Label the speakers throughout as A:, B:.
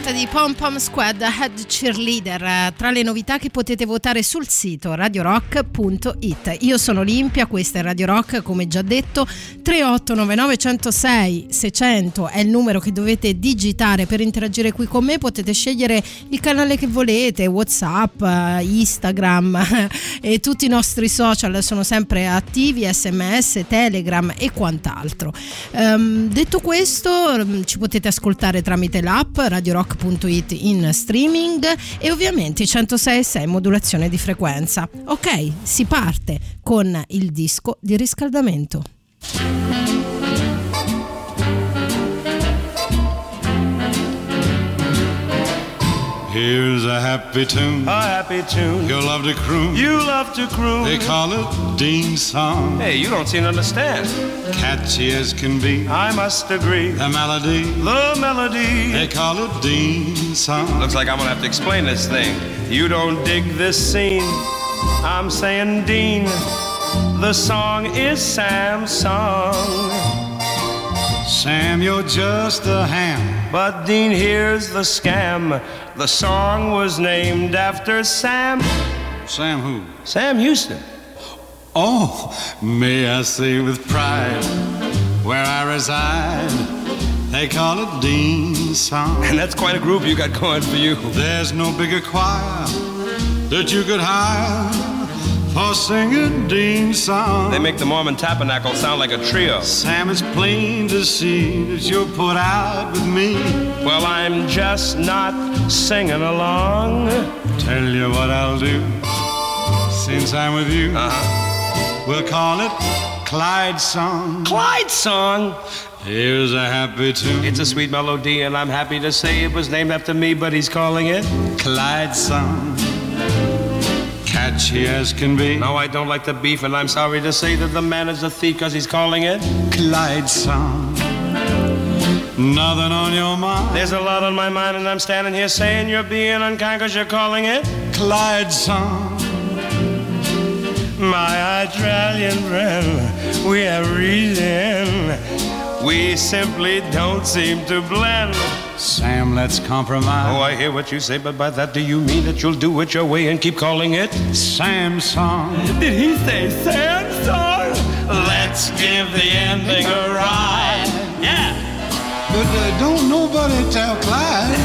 A: Tratta di Pom Pom Squad Head Cheerleader, tra le novità che potete votare sul sito radiorock.it. Io sono Olimpia, questa è Radio Rock, come già detto, 3899 106 600 è il numero che dovete digitare per interagire qui con me, potete scegliere il canale che volete, Whatsapp, eh, Instagram e tutti i nostri social sono sempre attivi, sms, telegram e quant'altro. Um, detto questo, mm, ci potete ascoltare tramite l'app radiorock.it in streaming e ovviamente 106.6 modulazione di frequenza. Ok, si parte con il disco di riscaldamento.
B: Here's a happy tune.
C: A happy tune.
B: You'll love to croon.
C: You love to croon.
B: They call it Dean's song.
C: Hey, you don't seem to understand.
B: Catchy as can be.
C: I must agree.
B: The melody.
C: The melody.
B: They call it Dean's song.
C: Looks like I'm gonna have to explain this thing. You don't dig this scene. I'm saying Dean. The song is Sam's song.
B: Sam, you're just a ham.
C: But Dean, here's the scam. The song was named after Sam.
B: Sam who?
C: Sam Houston.
B: Oh, may I say with pride, where I reside, they call it Dean's song.
C: And that's quite a group you got going for you.
B: There's no bigger choir that you could hire for singing Dean's song.
C: They make the Mormon Tabernacle sound like a trio.
B: Sam, it's plain to see that you're put out with me.
C: Well, I'm just not singing along.
B: Tell you what I'll do, since I'm with you,
C: Uh-huh.
B: we'll call it Clyde's song.
C: Clyde song.
B: Here's a happy tune.
C: It's a sweet melody, and I'm happy to say it was named after me, but he's calling it.
B: Clyde's song. Catchy as can be.
C: No, I don't like the beef, and I'm sorry to say that the man is a thief because he's calling it.
B: Clyde's song. Nothing on your mind.
C: There's a lot on my mind, and I'm standing here saying you're being unkind because you're calling it.
B: Clyde's song.
C: My Australian friend, we have reason. We simply don't seem to blend.
B: Sam, let's compromise.
C: Oh, I hear what you say, but by that do you mean that you'll do it your way and keep calling it?
B: Samsung?
C: Did he say Samsung? Let's give the ending a ride. Yeah.
B: But uh, don't nobody tell Clyde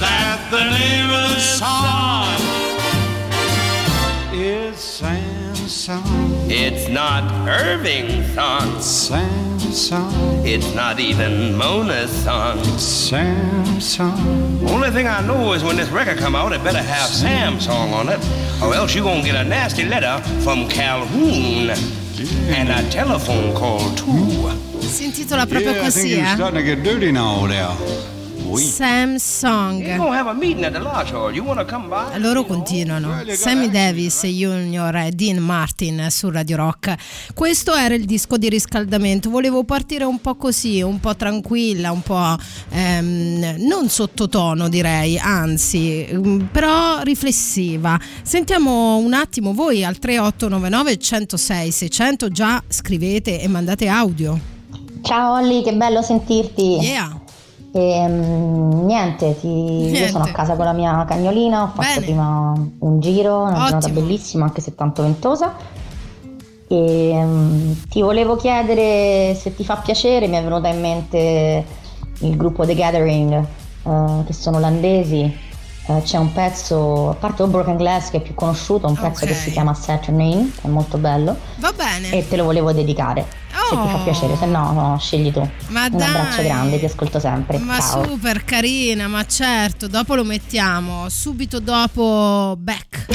C: that the name of the song.
B: it's Sam's song.
C: It's not Irving's song.
B: Sam's song.
C: It's not even Mona's song.
B: Sam's song.
C: Only thing I know is when this record come out, it better have Sam's song on it, or else you gonna get a nasty letter from Calhoun and a telephone call too.
A: Si intitola proprio
B: Yeah, I think
A: così,
B: it's
A: eh?
B: starting to get dirty now there. We
A: Sam's Song. Loro continuano. Sammy Davis Junior e Dean Martin su Radio Rock. Questo era il disco di riscaldamento. Volevo partire un po' così, un po' tranquilla, un po' ehm, non sottotono direi, anzi, mm, però riflessiva. Sentiamo un attimo voi al 3899 106 600 già scrivete e mandate audio.
D: Ciao Olli, che bello sentirti.
A: Yeah.
D: E, mm, niente, ti- io
A: Niente.
D: sono a casa con la mia cagnolina, ho fatto
A: Bene.
D: prima un giro, una giornata
A: Ottimo.
D: bellissima, anche se tanto ventosa. E mm, ti volevo chiedere se ti fa piacere, mi è venuto in mente il gruppo The Gathering, eh, che sono olandesi. Eh, c'è un pezzo, a parte Broken Glass che è più conosciuto, un pezzo
A: Ok.
D: che si chiama Saturday, che è molto bello,
A: Va bene.
D: e te lo volevo dedicare. Se ti fa
A: Oh.
D: piacere, se no, no, scegli tu.
A: Ma
D: Un abbraccio
A: dai.
D: grande, ti ascolto sempre.
A: Ma
D: Ciao.
A: super carina, ma certo, dopo lo mettiamo, subito dopo Back.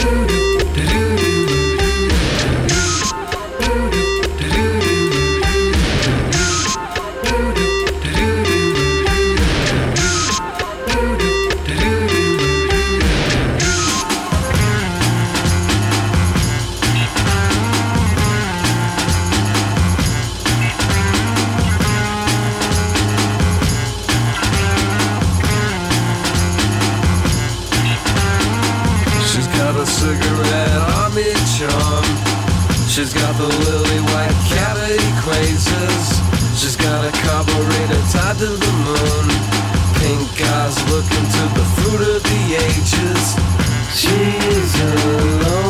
E: She's got the lily white cavity crazes. She's got a carburetor tied to the moon. Pink eyes looking to the fruit of the ages. She's alone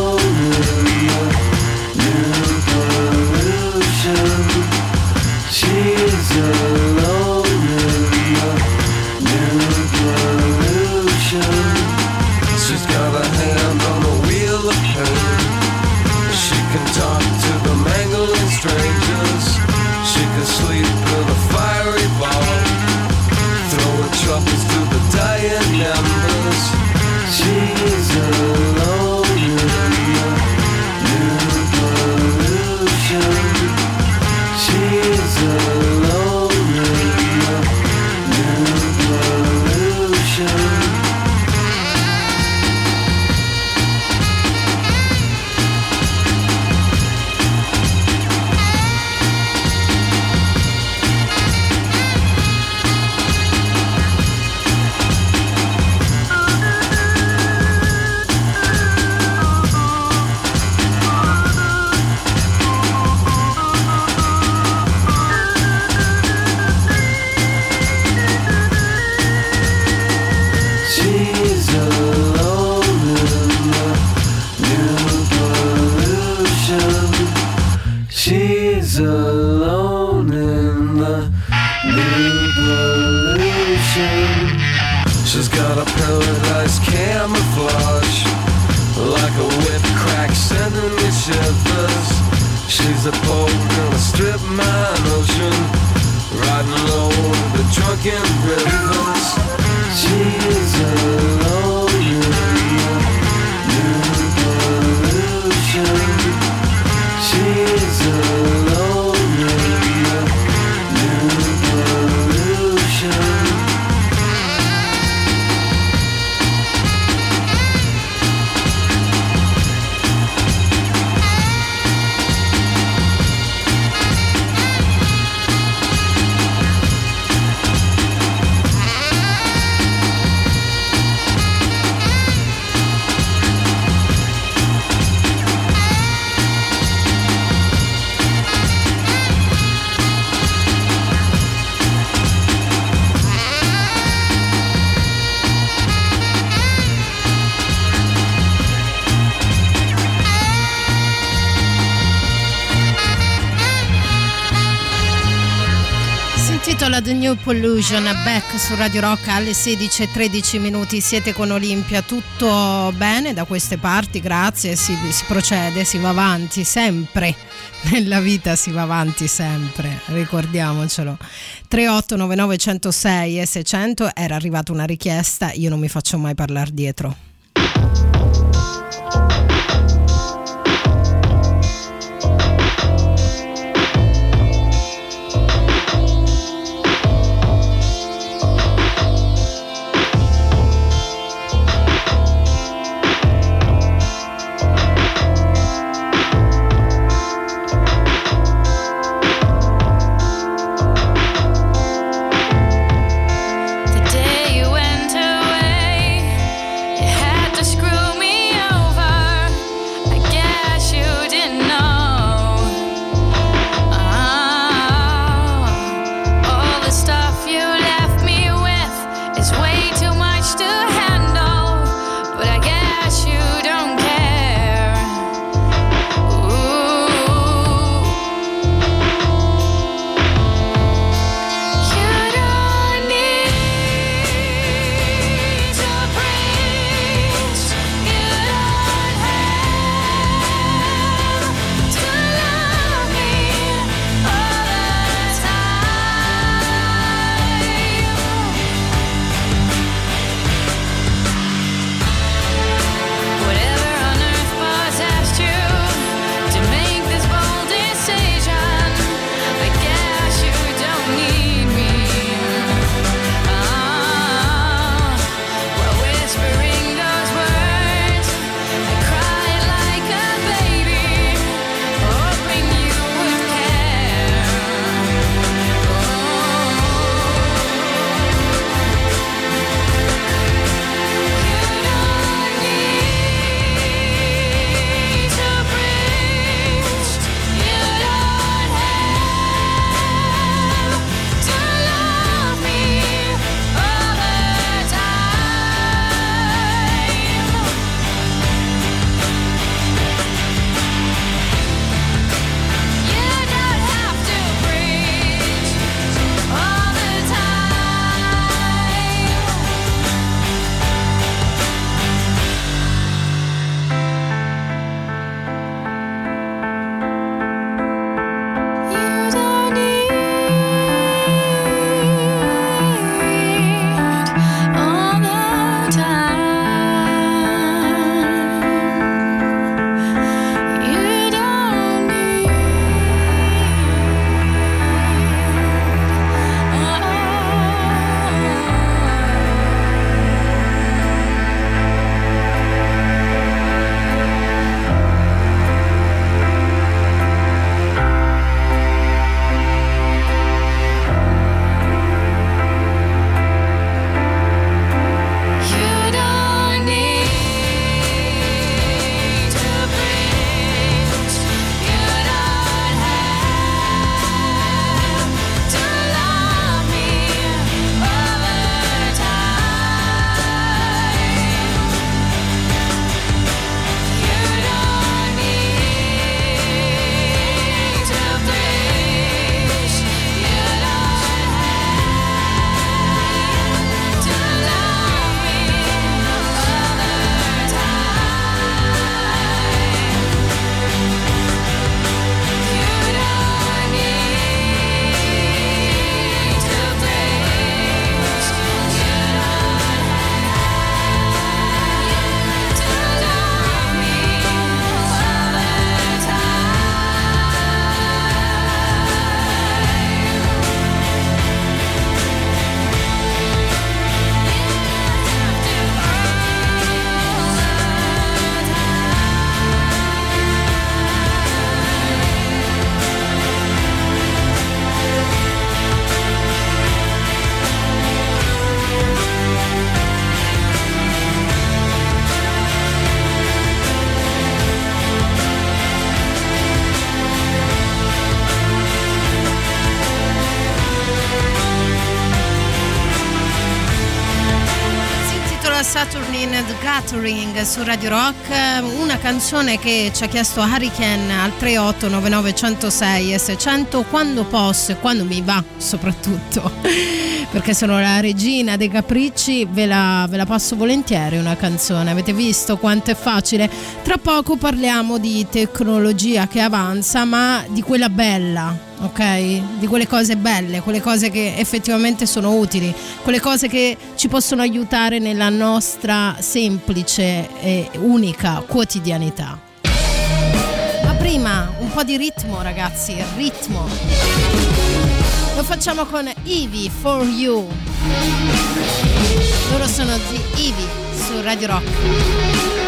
E: New Pollution
A: back su Radio Rock alle 16.13 minuti. Siete con Olimpia, tutto bene da queste parti, grazie. Si, si procede, si va avanti sempre. Nella vita si va avanti sempre, ricordiamocelo. 3899 106 e 600 era arrivata una richiesta, io non mi faccio mai parlare dietro.
F: Gathering su Radio Rock, una canzone che ci ha chiesto Hurricane al 3899 106 e 600 quando posso e quando mi va soprattutto, perché sono la regina dei capricci, ve la, ve la passo volentieri una canzone, avete visto quanto è facile? Tra poco parliamo di tecnologia che avanza, ma di quella bella, ok? Di quelle cose belle, quelle cose che effettivamente sono utili, quelle cose che ci possono aiutare nella nostra semplice e unica quotidianità. Ma prima un po' di ritmo, ragazzi, ritmo. Lo facciamo con Eevee for You. Loro sono di Eevee su Radio Rock.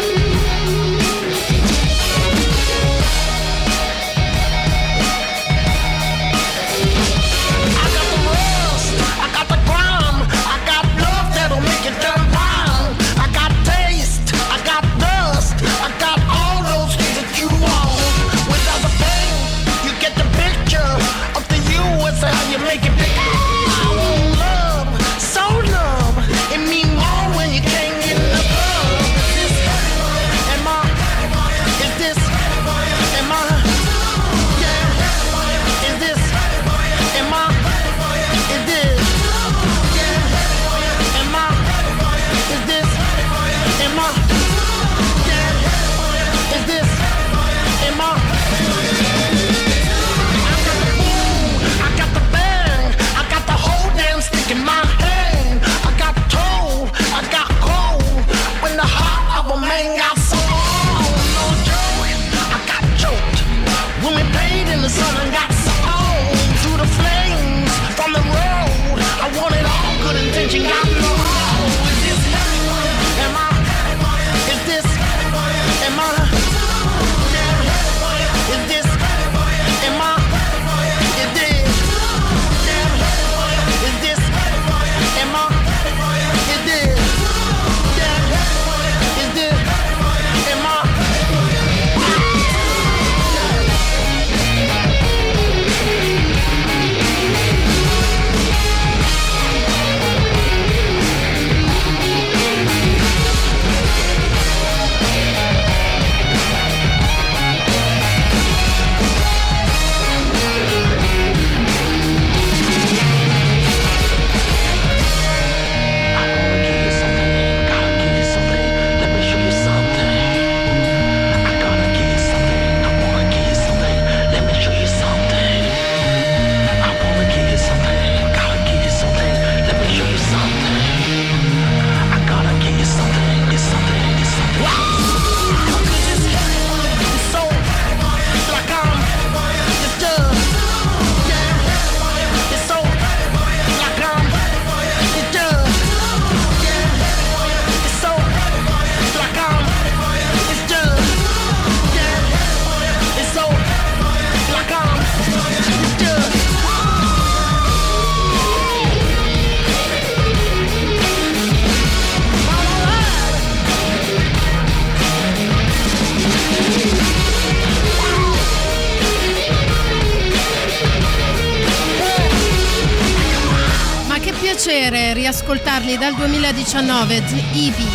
F: 19 Ibi.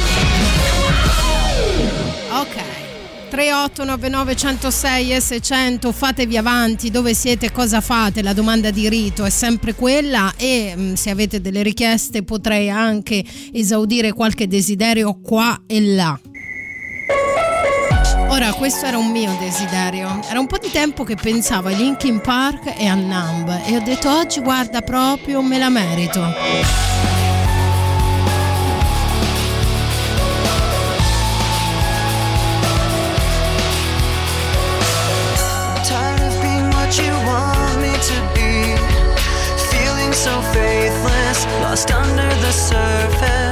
F: Ok. 3899 106 e 600 fatevi avanti dove siete cosa fate la domanda di rito è sempre quella e mm, se avete delle richieste potrei anche esaudire qualche desiderio qua e là Ora, questo era un mio desiderio. Era un po' di tempo che pensavo a Linkin Park e a Numb e ho detto oggi guarda proprio me la merito.
G: Lost under the surface.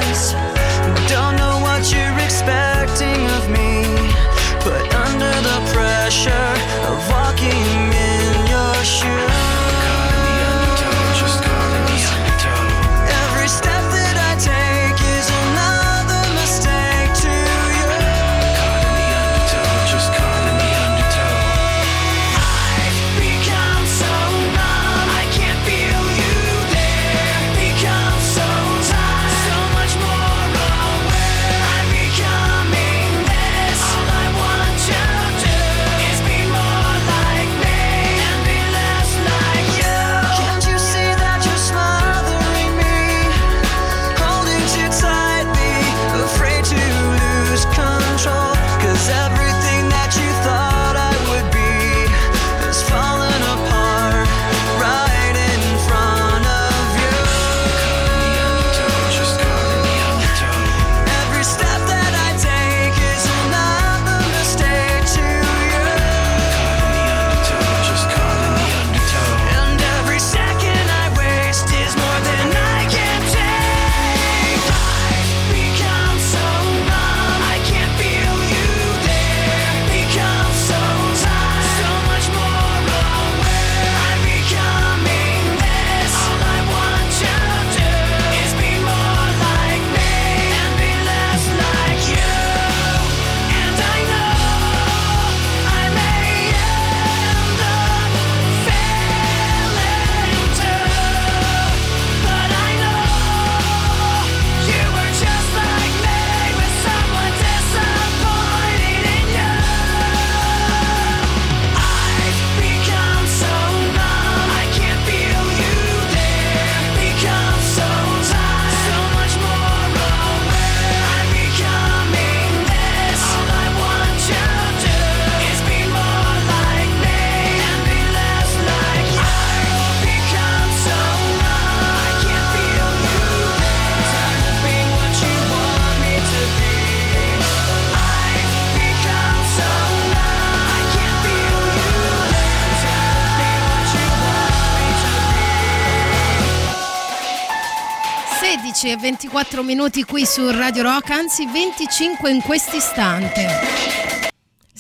A: 24 minuti qui su Radio Rock, anzi 25 in questo istante.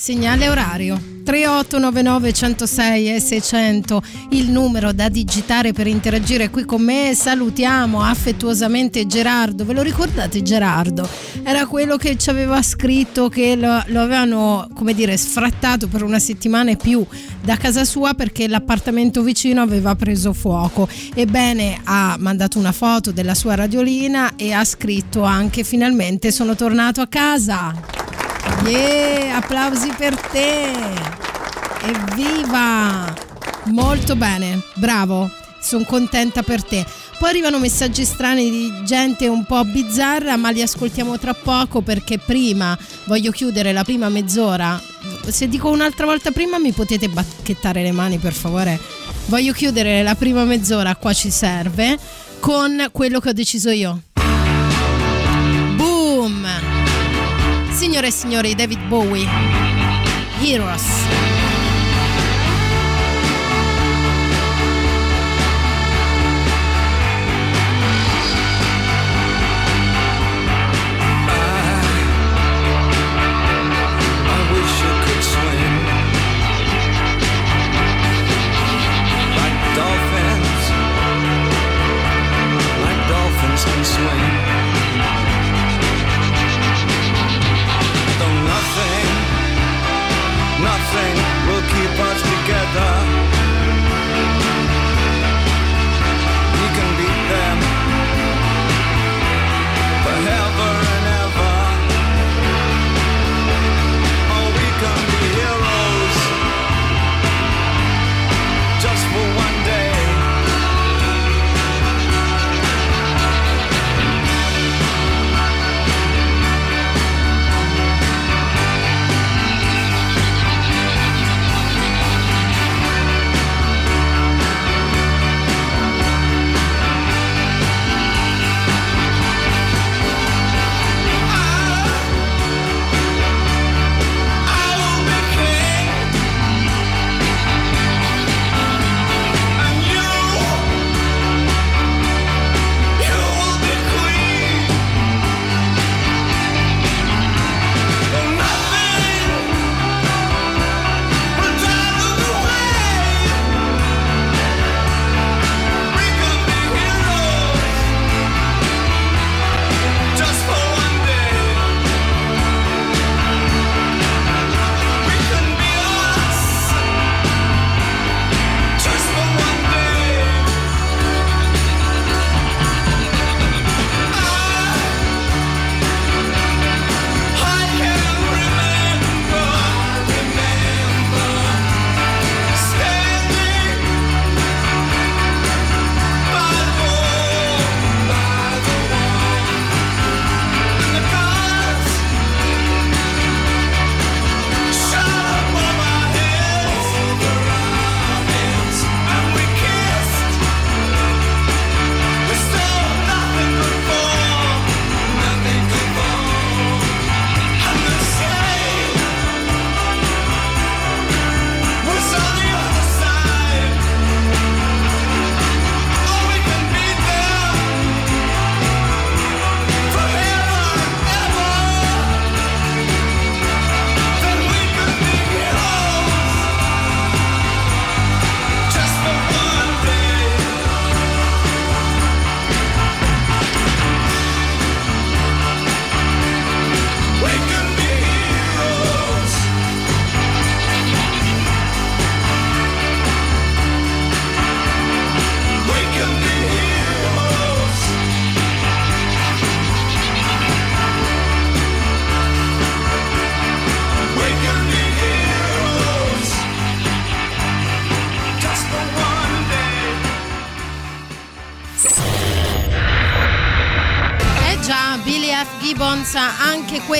A: Segnale orario. 3899 106 e 600 il numero da digitare per interagire qui con me. Salutiamo affettuosamente Gerardo. Ve lo ricordate Gerardo? era quello che ci aveva scritto che lo, lo avevano come dire sfrattato per una settimana e più da casa sua perché l'appartamento vicino aveva preso fuoco. Ebbene ha mandato una foto della sua radiolina e ha scritto anche finalmente sono tornato a casa Yeah, applausi per te! Evviva! Molto bene, bravo, sono contenta per te. Poi arrivano messaggi strani di gente un po' bizzarra, ma li ascoltiamo tra poco perché prima voglio chiudere la prima mezz'ora. Se dico un'altra volta prima mi potete bacchettare le mani per favore. Voglio chiudere la prima mezz'ora, qua ci serve, con quello che ho deciso io. Signore e signori, David Bowie, Heroes.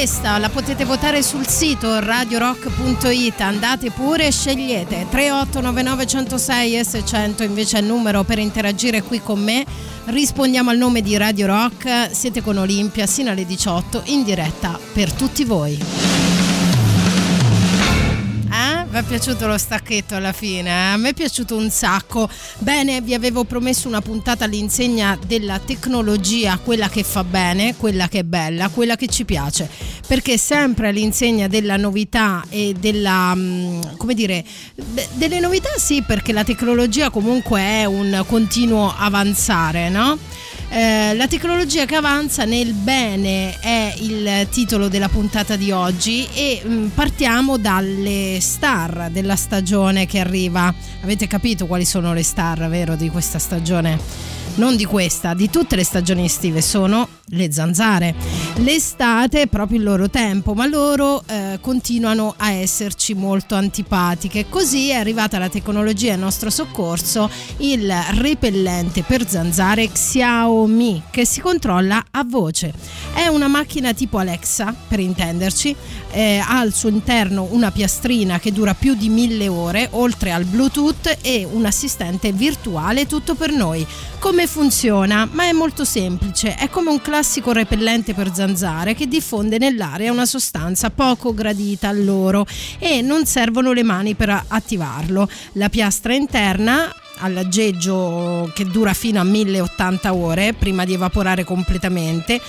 A: Questa la potete votare sul sito radiorock.it, andate pure e scegliete. 3899 106 e 600 invece è il numero per interagire qui con me, rispondiamo al nome di Radio Rock, siete con Olimpia sino alle 18 in diretta per tutti voi. È piaciuto lo stacchetto alla fine, eh? a me è piaciuto un sacco. Bene, vi avevo promesso una puntata all'insegna della tecnologia, quella che fa bene, quella che è bella, quella che ci piace, perché sempre all'insegna della novità e della, mm, come dire, de- delle novità sì, perché la tecnologia comunque è un continuo avanzare, no? Eh, la tecnologia che avanza nel bene è il titolo della puntata di oggi e mh, partiamo dalle star della stagione che arriva. Avete capito quali sono le star, vero, di questa stagione? Non di questa, di tutte le stagioni estive sono le zanzare. L'estate è proprio il loro tempo, ma loro eh, continuano a esserci molto antipatiche. Così è arrivata la tecnologia a nostro soccorso, il repellente per zanzare Xiaomi, che si controlla a voce. È una macchina tipo Alexa, per intenderci, eh, ha al suo interno una piastrina che dura più di mille ore, oltre al Bluetooth e un assistente virtuale tutto per noi. Come funziona? Ma è molto semplice, è come un classico repellente per zanzare che diffonde nell'aria una sostanza poco gradita a loro e non servono le mani per attivarlo. La piastra interna all'aggeggio che dura fino a 1080 ore prima di evaporare completamente.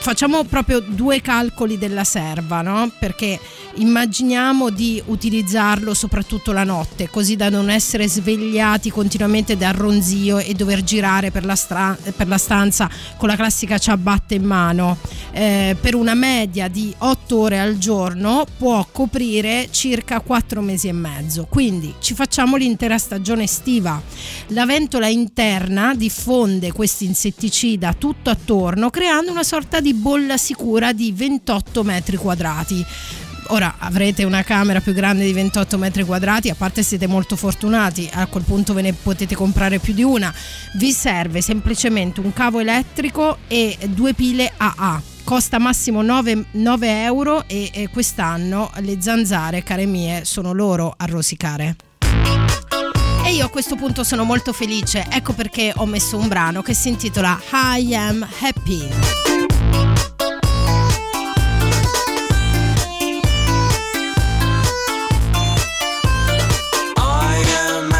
A: Facciamo proprio due calcoli della serva, no? Perché immaginiamo di utilizzarlo soprattutto la notte, così da non essere svegliati continuamente dal ronzio e dover girare per la, stra- per la stanza con la classica ciabatta in mano. Eh, per una media di 8 ore al giorno può coprire circa 4 mesi e mezzo. Quindi ci facciamo l'intera stagione estiva. La ventola interna diffonde questo insetticida tutto attorno, creando una sorta di bolla sicura di 28 metri quadrati. Ora avrete una camera più grande di 28 metri quadrati, a parte siete molto fortunati, a quel punto ve ne potete comprare più di una. Vi serve semplicemente un cavo elettrico e due pile AA. Costa massimo 9, 9 euro e, e quest'anno le zanzare, care mie, sono loro a rosicare. E io a questo punto sono molto felice, ecco perché ho messo un brano che si intitola I Am Happy.
E: I am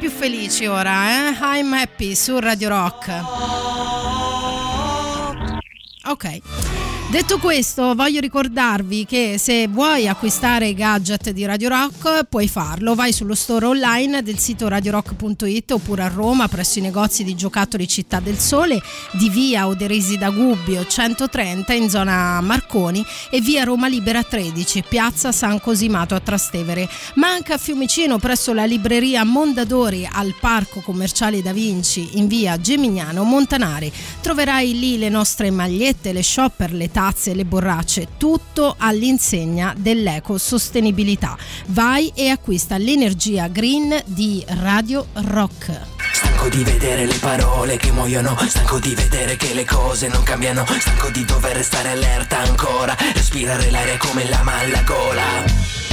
E: più
A: felici ora, eh? I'm happy su Radio Rock. Ok. Detto questo, voglio ricordarvi che se vuoi acquistare i gadget di Radio Rock puoi farlo. Vai sullo store online del sito radiorock.it oppure a Roma presso i negozi di giocattoli Città del Sole di via Oderisi da Gubbio 130 in zona Marconi e via Roma Libera 13, piazza San Cosimato a Trastevere. Ma anche a Fiumicino presso la libreria Mondadori al Parco Commerciale Da Vinci in via Gemignano Montanari. Troverai lì le nostre magliette, le shopper, le tazze, le borracce, tutto all'insegna dell'ecosostenibilità. Vai e acquista l'energia green di Radio Rock.
H: Stanco di vedere le parole che muoiono, stanco di vedere che le cose non cambiano, stanco di dover restare allerta ancora, respirare l'aria come la alla gola.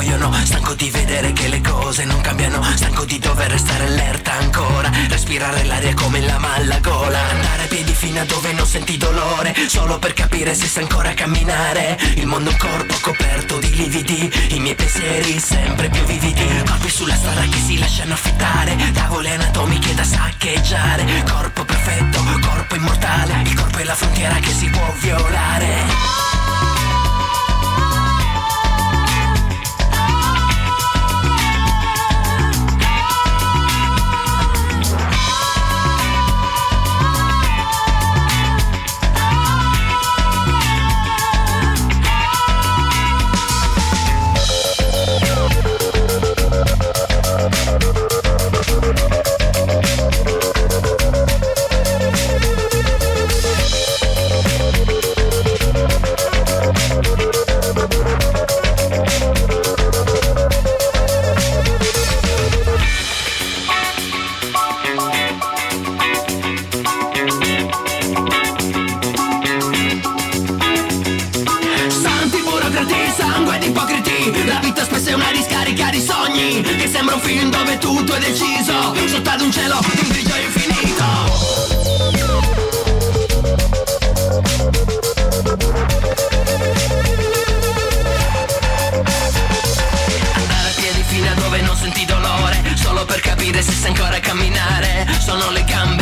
H: Muoiono, stanco di vedere che le cose non cambiano, stanco di dover restare allerta ancora, respirare l'aria come la alla gola, andare a piedi fino a dove non senti dolore, solo per capire se sai ancora camminare. Il mondo un corpo coperto di lividi, i miei pensieri sempre più vividi, corpi sulla strada che si lasciano affittare, tavole anatomiche da saccheggiare, corpo perfetto, corpo immortale, il corpo è la frontiera che si può violare. Sembra un film dove tutto è deciso Sotto ad un cielo di un grigio infinito. Andare a piedi fino a dove non senti dolore Solo per capire se sai ancora camminare. Sono le gambe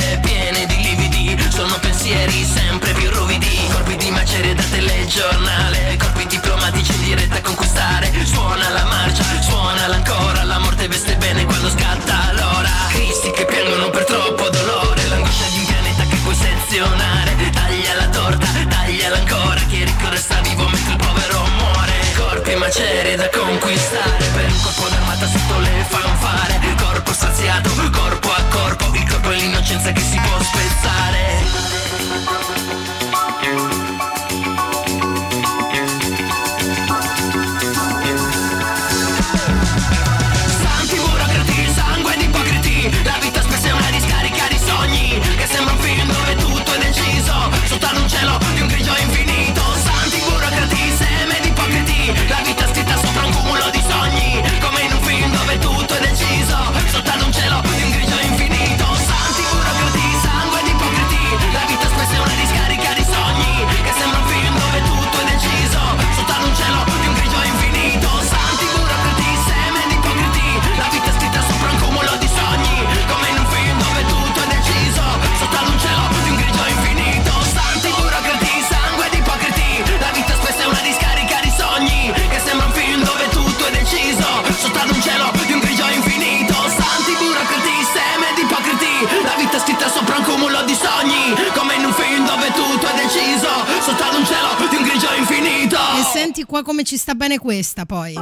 A: senti qua come ci sta bene questa poi.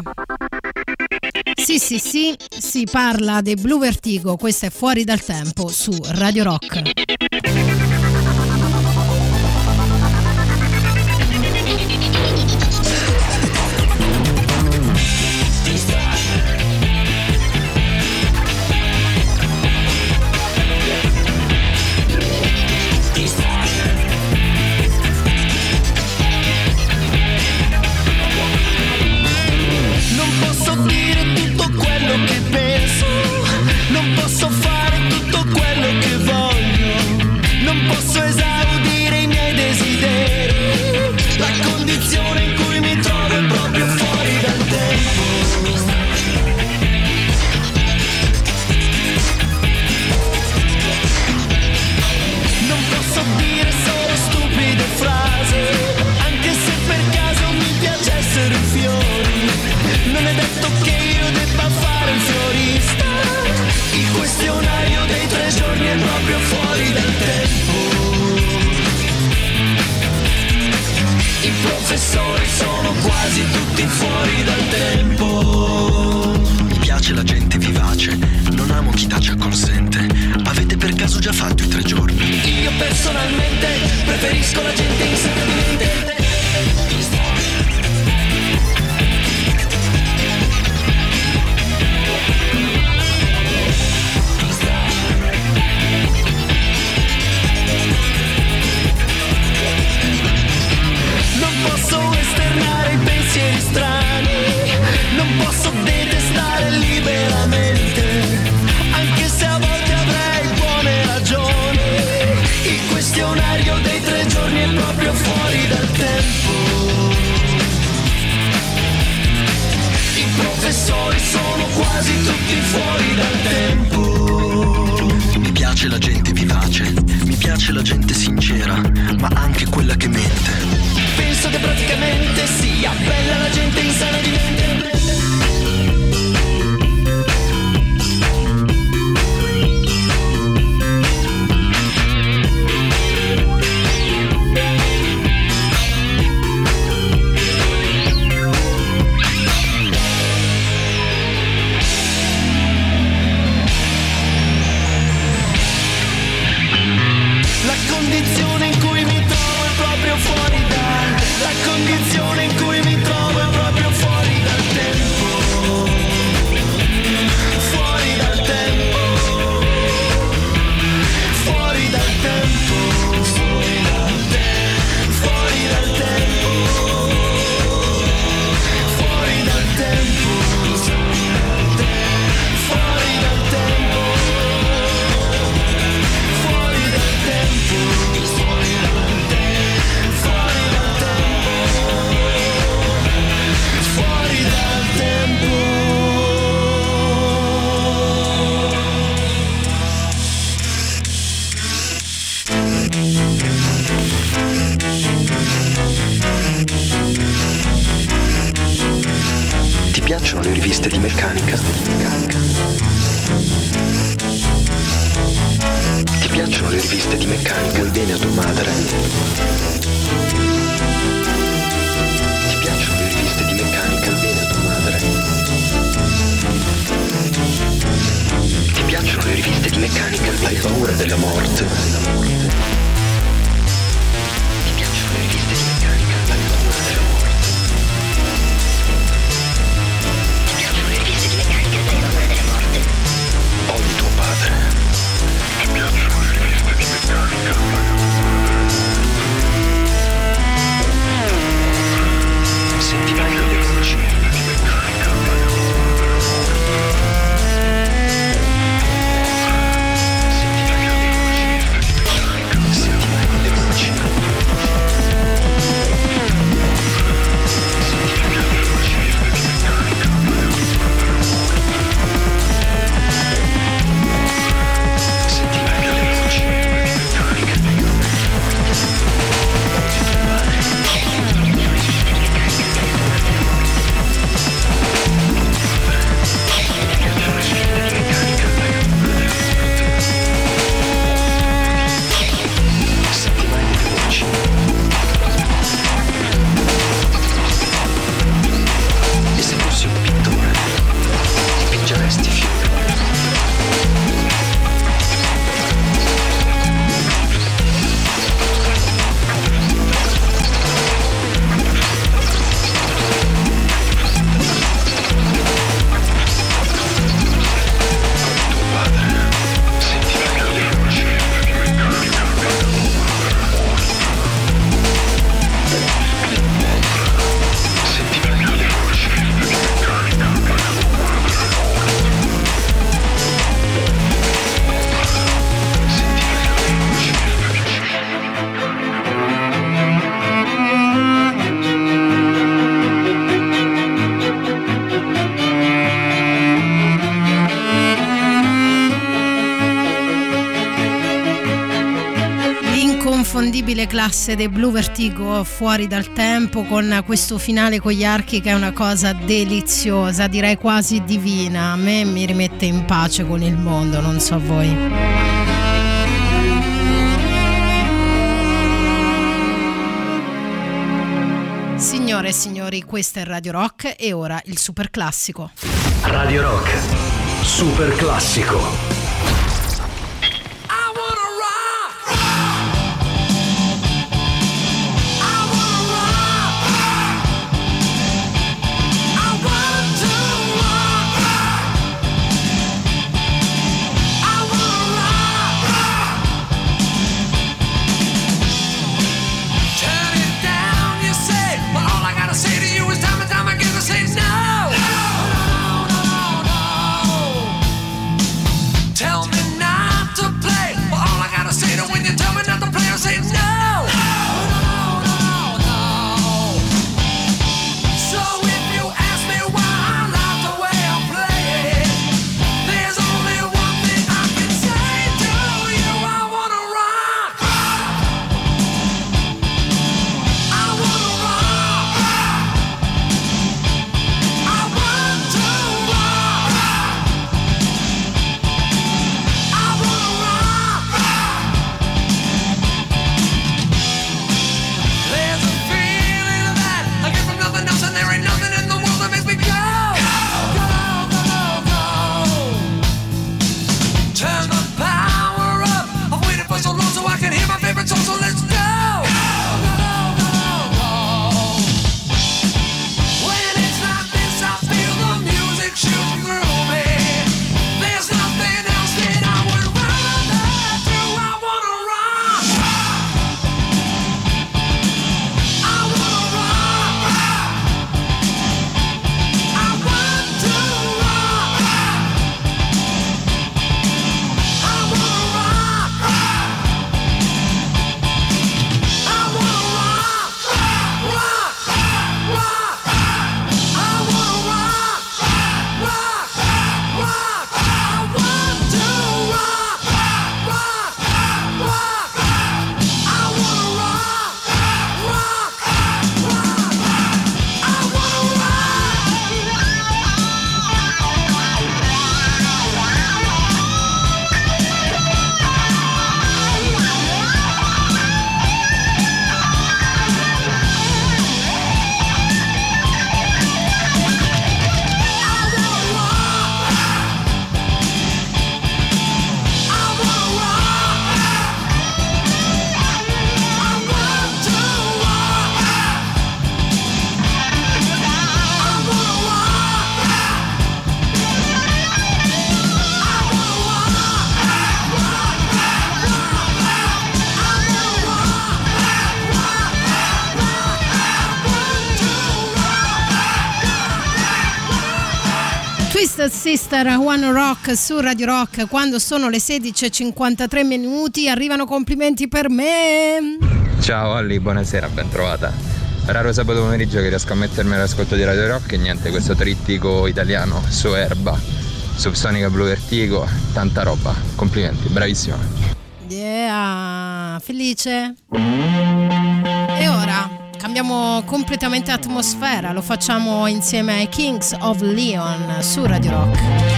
A: Sì, sì, sì, si parla dei Blue Vertigo, questa è fuori dal tempo su Radio Rock.
I: quasi tutti fuori dal tempo.
J: Mi piace la gente vivace, non amo chi tace consente. Avete per caso già fatto i tre giorni?
I: Io personalmente preferisco la gente in
K: insegnante classe dei Blue Vertigo fuori dal tempo con questo finale con gli archi che è una cosa deliziosa, direi quasi divina. A me mi rimette in pace con il mondo, non so voi.
A: Signore e signori, questa è Radio Rock e ora il super classico.
L: Radio Rock, super classico.
M: era One Rock
A: su Radio Rock quando sono le 16.53 minuti arrivano complimenti per me.
N: Ciao Olli buonasera ben trovata. Raro sabato pomeriggio che riesco a mettermi all'ascolto di Radio Rock e niente questo trittico italiano su Erba Subsonica blu Vertigo tanta roba. Complimenti bravissima.
A: Yeah felice. Cambiamo completamente atmosfera, lo facciamo insieme ai Kings of Leon su Radio Rock.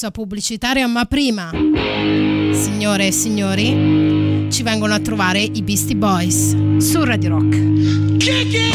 A: Pausa pubblicitaria, ma prima, signore e signori, ci vengono a trovare i Beastie Boys su Radio Rock.
O: Kick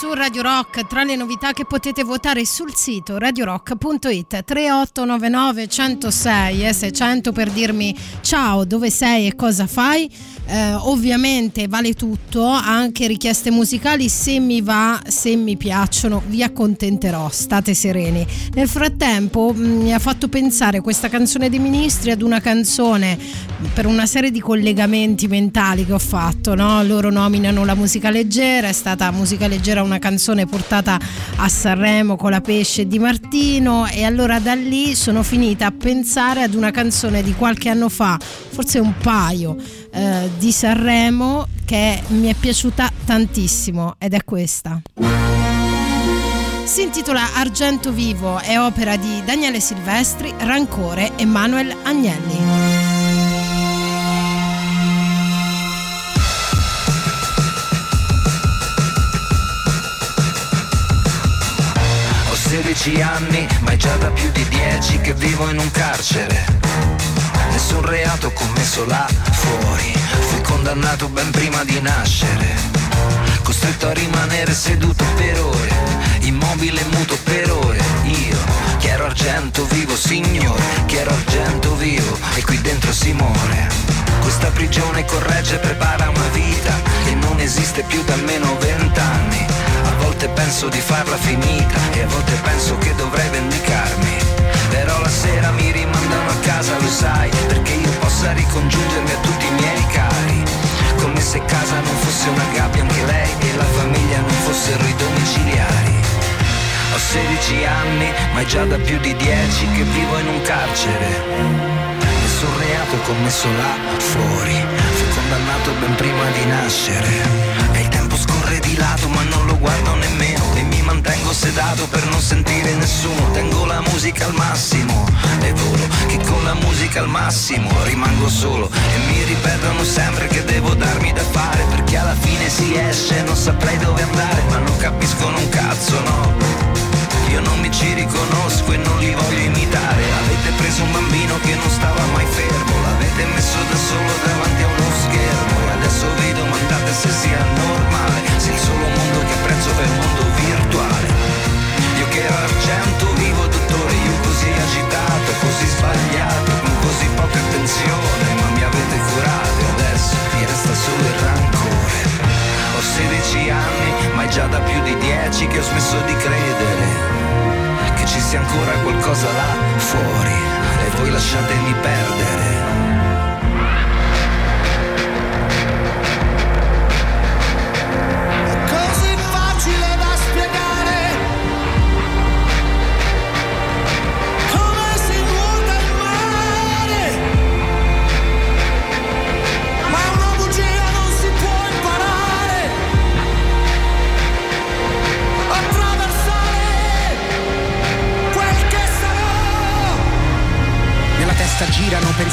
A: su Radio Rock tra le novità che potete votare sul sito radiorock.it 3899 106 e 600 per dirmi ciao, dove sei e cosa fai. Eh, ovviamente vale tutto, anche richieste musicali se mi va, se mi piacciono, vi accontenterò, state sereni. Nel frattempo mh, mi ha fatto pensare questa canzone dei ministri ad una canzone per una serie di collegamenti mentali che ho fatto, no? Loro nominano la musica leggera, è stata musica leggera una canzone portata a Sanremo con la pesce di Martino e allora da lì sono finita a pensare ad una canzone di qualche anno fa, forse un paio eh, di Sanremo che mi è piaciuta tantissimo ed è questa. Si intitola Argento Vivo, è opera di Daniele Silvestri, Rancore e Manuel Agnelli.
P: Ho 16 anni, ma è già da più di 10 che vivo in un carcere. Nessun reato commesso là fuori, fui condannato ben prima di nascere. Costretto a rimanere seduto per ore, immobile e muto per ore. Io, che ero argento vivo, signore, che ero argento vivo,
H: e qui dentro si muore. Questa prigione corregge e prepara una vita che non esiste più da almeno vent'anni. A volte penso di farla finita e a volte penso che dovrei vendicarmi. Però la sera mi rimandano a casa, lo sai, perché io possa ricongiungermi a tutti i miei cari. Come se casa non fosse una gabbia anche lei e la famiglia non fossero i domiciliari. Ho 16 anni, ma è già da più di 10 che vivo in un carcere. Nessun reato commesso là fuori, fui condannato ben prima di nascere. Lato, ma non lo guardo nemmeno. E mi mantengo sedato per non sentire nessuno. Tengo la musica al massimo e volo, che con la musica al massimo rimango solo. E mi ripetono sempre che devo darmi da fare, perché alla fine si esce, non saprei dove andare, ma non capiscono un cazzo, no. Io non mi ci riconosco e non li voglio imitare Avete preso un bambino che non stava mai fermo L'avete messo da solo davanti a uno schermo E adesso vi domandate se sia normale solo mondo che apprezzo è il mondo virtuale Io che ero argento vivo dottore Io così agitato, così sbagliato Con così poca attenzione Ma mi avete curato e adesso mi resta solo il rancore ho 16 anni, ma è già da più di 10 che ho smesso di credere che ci sia ancora qualcosa là fuori e voi lasciatemi perdere.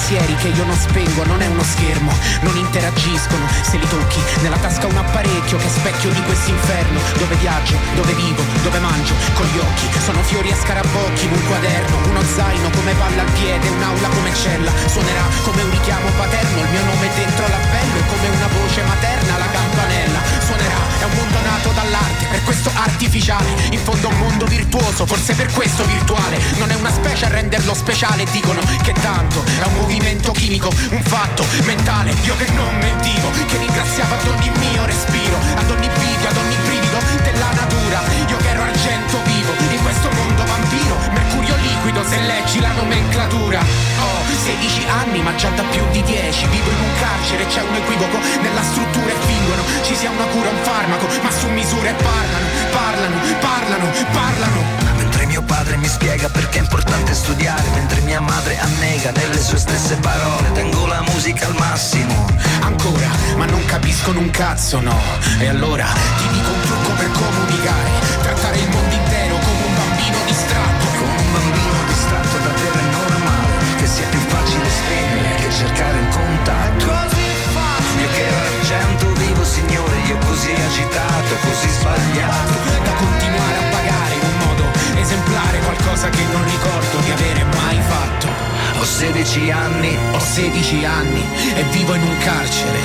Q: Pensieri che io non spengo, non è uno schermo, non interagiscono, se li tocchi, nella tasca un apparecchio che è specchio di quest'inferno, dove viaggio, dove vivo, dove mangio, con gli occhi, sono fiori a scarabocchi, in un quaderno, uno zaino come palla al piede, un'aula come cella, suonerà come un richiamo paterno, il mio nome dentro l'appello, come una voce materna, la campanella, suonerà, è un mondo nato dall'arte, per questo artificiale, in fondo un mondo virtuoso, forse per questo virtuale, non è una specie a renderlo speciale, dicono che tanto è un movimento chimico, un fatto mentale, io che non mentivo, che ringraziavo ad ogni mio respiro, ad ogni video, ad ogni brivido della natura, io che ero argento vivo, in questo mondo vampiro, mercurio liquido se leggi la nomenclatura. Ho 16 anni ma già da più di 10, vivo in un carcere, c'è un equivoco nella struttura e fingono, ci sia una cura, un farmaco, ma su misura e parlano, parlano, parlano, parlano.
H: Mio padre mi spiega perché è importante studiare, mentre mia madre annega nelle sue stesse parole, tengo la musica al massimo.
Q: Ancora, ma non capiscono un cazzo, no. E allora ti dico un trucco per comunicare, trattare il mondo intero come un bambino distratto.
H: Con un bambino distratto davvero è normale, che sia più facile esprimere che cercare un contatto. Io che ero argento vivo, signore, io così agitato, così sbagliato.
Q: Da continuare a modo esemplare qualcosa che non ricordo di avere mai fatto.
H: Ho 16 anni,
Q: Ho 16 anni e vivo in un carcere.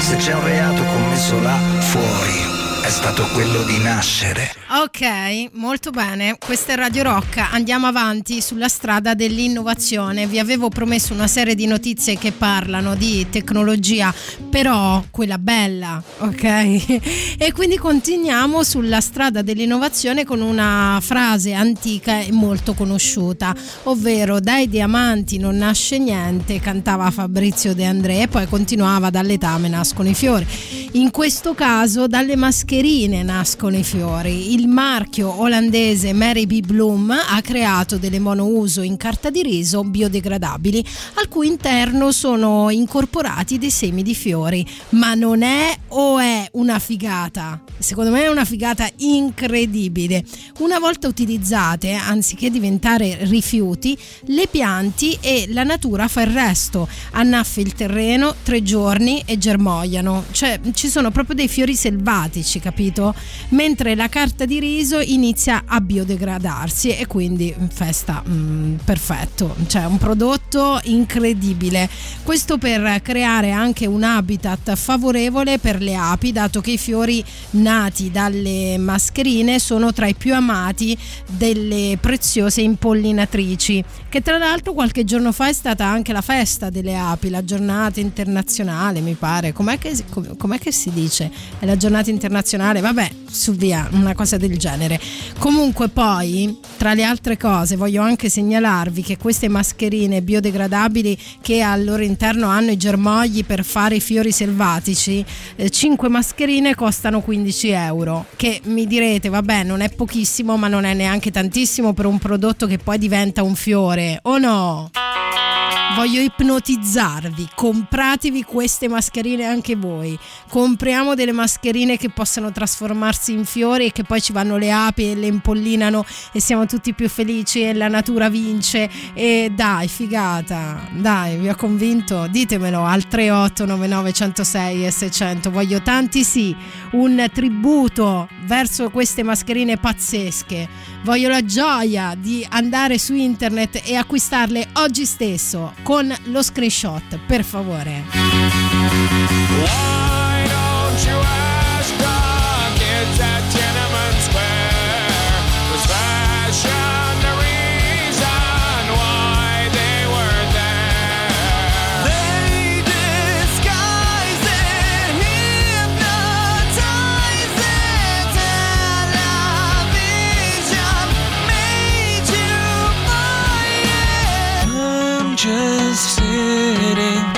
H: se c'è un reato commesso là fuori, è stato quello di nascere.
A: Ok, molto bene. Questa è Radio Rock. Andiamo avanti sulla strada dell'innovazione. Vi avevo promesso una serie di notizie che parlano di tecnologia, però quella bella, ok? E quindi continuiamo sulla strada dell'innovazione con una frase antica e molto conosciuta, ovvero dai diamanti non nasce niente, cantava Fabrizio De André e poi continuava dalle tame nascono i fiori. In questo caso dalle mascherine nascono i fiori. Il marchio olandese Mary B. Bloom ha creato delle monouso in carta di riso biodegradabili al cui interno sono incorporati dei semi di fiori. Ma non è o è una figata? Secondo me è una figata incredibile. Una volta utilizzate, anziché diventare rifiuti, le pianti e la natura fa il resto. Annaffa il terreno tre giorni e germogliano. Cioè ci sono proprio dei fiori selvatici, capito? Mentre la carta di di riso inizia a biodegradarsi e quindi mm, festa mm, perfetto, cioè un prodotto incredibile. Questo per creare anche un habitat favorevole per le api, dato che i fiori nati dalle mascherine sono tra i più amati delle preziose impollinatrici, che tra l'altro qualche giorno fa è stata anche la festa delle api, la giornata internazionale, mi pare. Com'è che, com- com'è che si dice? È la giornata internazionale, vabbè, su via, una cosa del genere. Comunque poi, tra le altre cose, voglio anche segnalarvi che queste mascherine biodegradabili che al loro interno hanno i germogli per fare i fiori selvatici, 5 mascherine costano 15 euro, che mi direte, vabbè, non è pochissimo, ma non è neanche tantissimo per un prodotto che poi diventa un fiore, o no? Voglio ipnotizzarvi, compratevi queste mascherine anche voi. Compriamo delle mascherine che possano trasformarsi in fiori e che poi ci vanno le api e le impollinano e siamo tutti più felici e la natura vince. E dai, figata, dai, vi ho convinto? Ditemelo al 3899 106 e 600. Voglio tanti sì, un tributo verso queste mascherine pazzesche. Voglio la gioia di andare su internet e acquistarle oggi stesso con lo screenshot, per favore.
R: Just sitting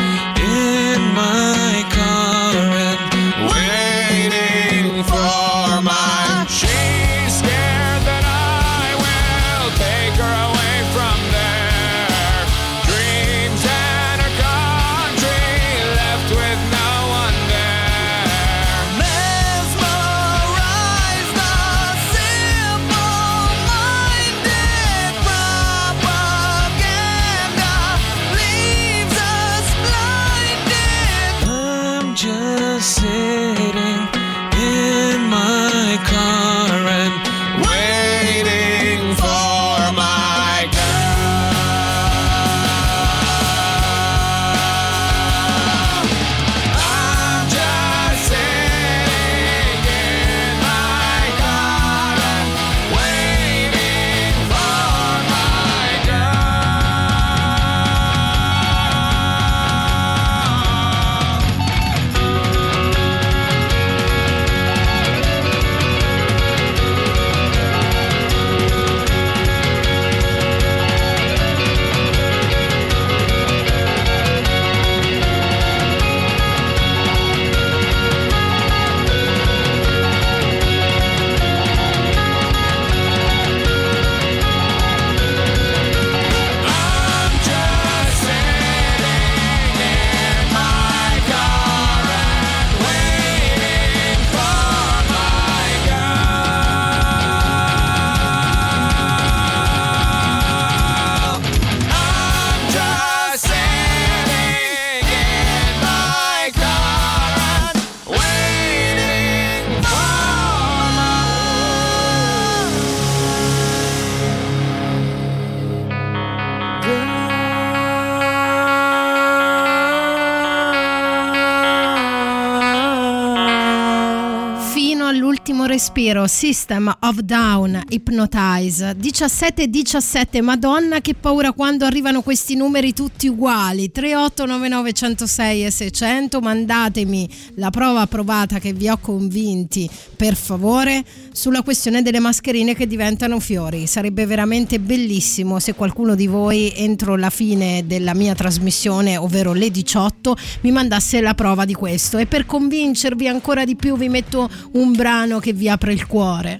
A: respiro, System of Down, Hypnotize. 17-17, Madonna che paura quando arrivano questi numeri tutti uguali. 3899 106 e 600, mandatemi la prova provata che vi ho convinti, per favore, sulla questione delle mascherine che diventano fiori. Sarebbe veramente bellissimo se qualcuno di voi entro la fine della mia trasmissione, ovvero le 18, mi mandasse la prova di questo. E per convincervi ancora di più vi metto un brano che vi apre il cuore.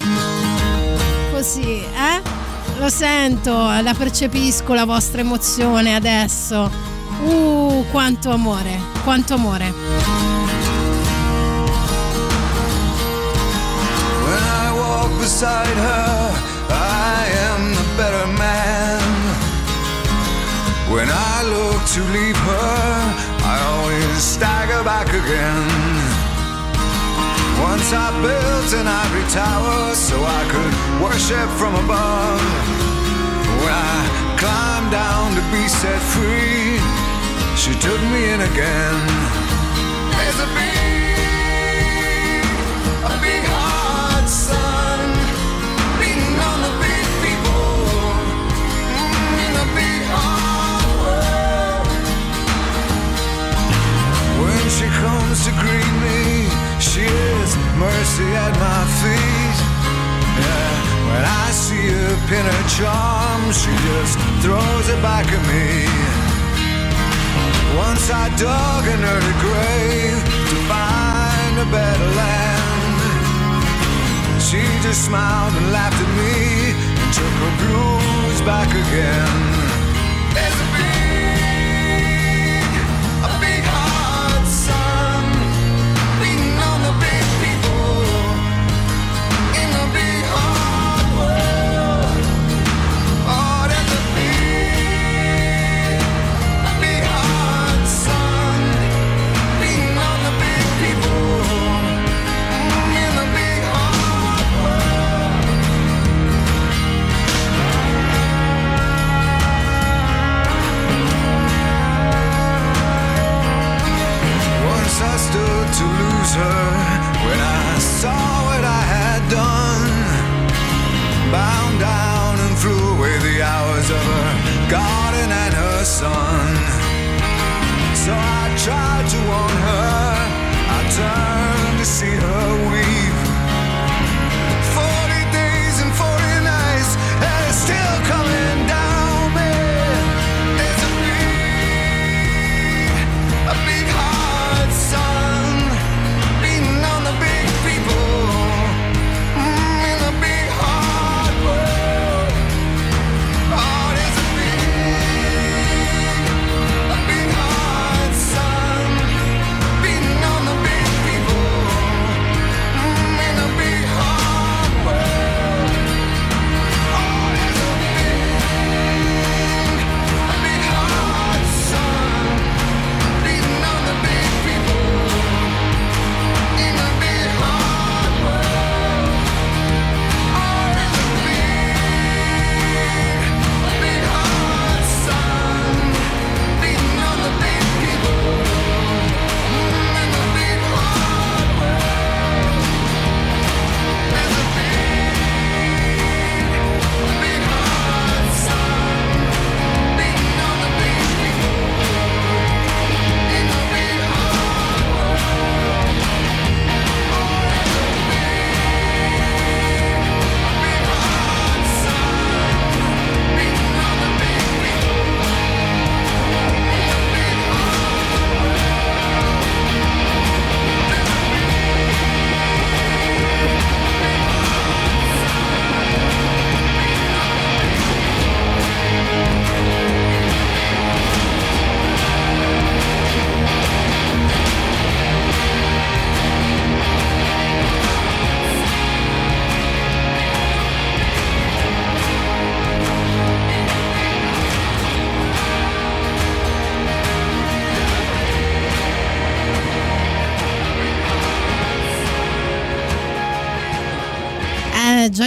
A: Così, eh? Lo sento, la percepisco la vostra emozione adesso. Uh, quanto amore, quanto amore.
S: Beside her, I am the better man. When I look to leave her, I always stagger back again. Once I built an ivory tower so I could worship from above. When I climbed down to be set free, she took me in again. There's a big, a big comes to greet me, she is mercy at my feet. Yeah, when I see her pin her charm, she just throws it back at me. Once I dug an early grave to find a better land. She just smiled and laughed at me and took her blues back again.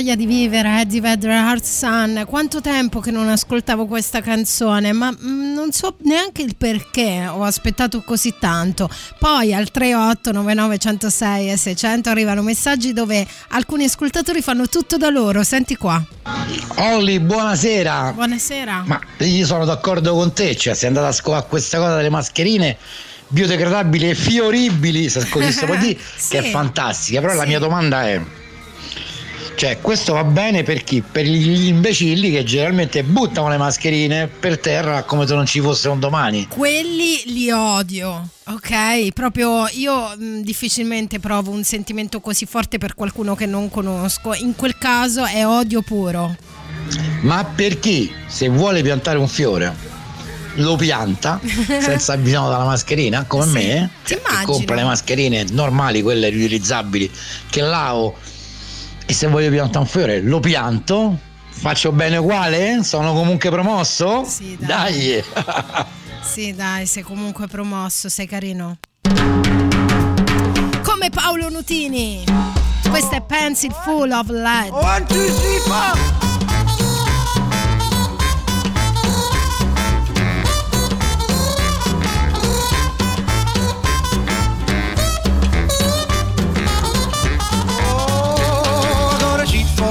A: Eh, gioia di vivere, Eddie Vedder Heart Sun. Quanto tempo che non ascoltavo questa canzone, ma mm, non so neanche il perché ho aspettato così tanto. Poi al 3899 106 e 600 arrivano messaggi dove alcuni ascoltatori fanno tutto da loro. Senti qua.
T: Olli, buonasera.
A: Buonasera.
T: Ma io sono d'accordo con te, cioè sei andata a scovare questa cosa delle mascherine biodegradabili e fioribili, se così si può dire,
A: Sì.
T: che è fantastica. Però la
A: Sì.
T: mia domanda è: cioè, questo va bene per chi? Per gli imbecilli che generalmente buttano le mascherine per terra come se non ci fosse un domani.
A: Quelli li odio, ok? Proprio io mh, difficilmente provo un sentimento così forte per qualcuno che non conosco. In quel caso è odio puro.
T: Ma per chi, se vuole piantare un fiore, lo pianta senza bisogno della mascherina, come
A: Sì,
T: me, compra le mascherine normali, quelle riutilizzabili, che lavo e se voglio piantare un fiore lo pianto, faccio bene uguale? Sono comunque promosso?
A: Sì,
T: dai.
A: Sì, dai, sei comunque promosso, sei carino. Come come Paolo Nutini. Questa è Pencil Full of Lead.
S: One, two, three, four.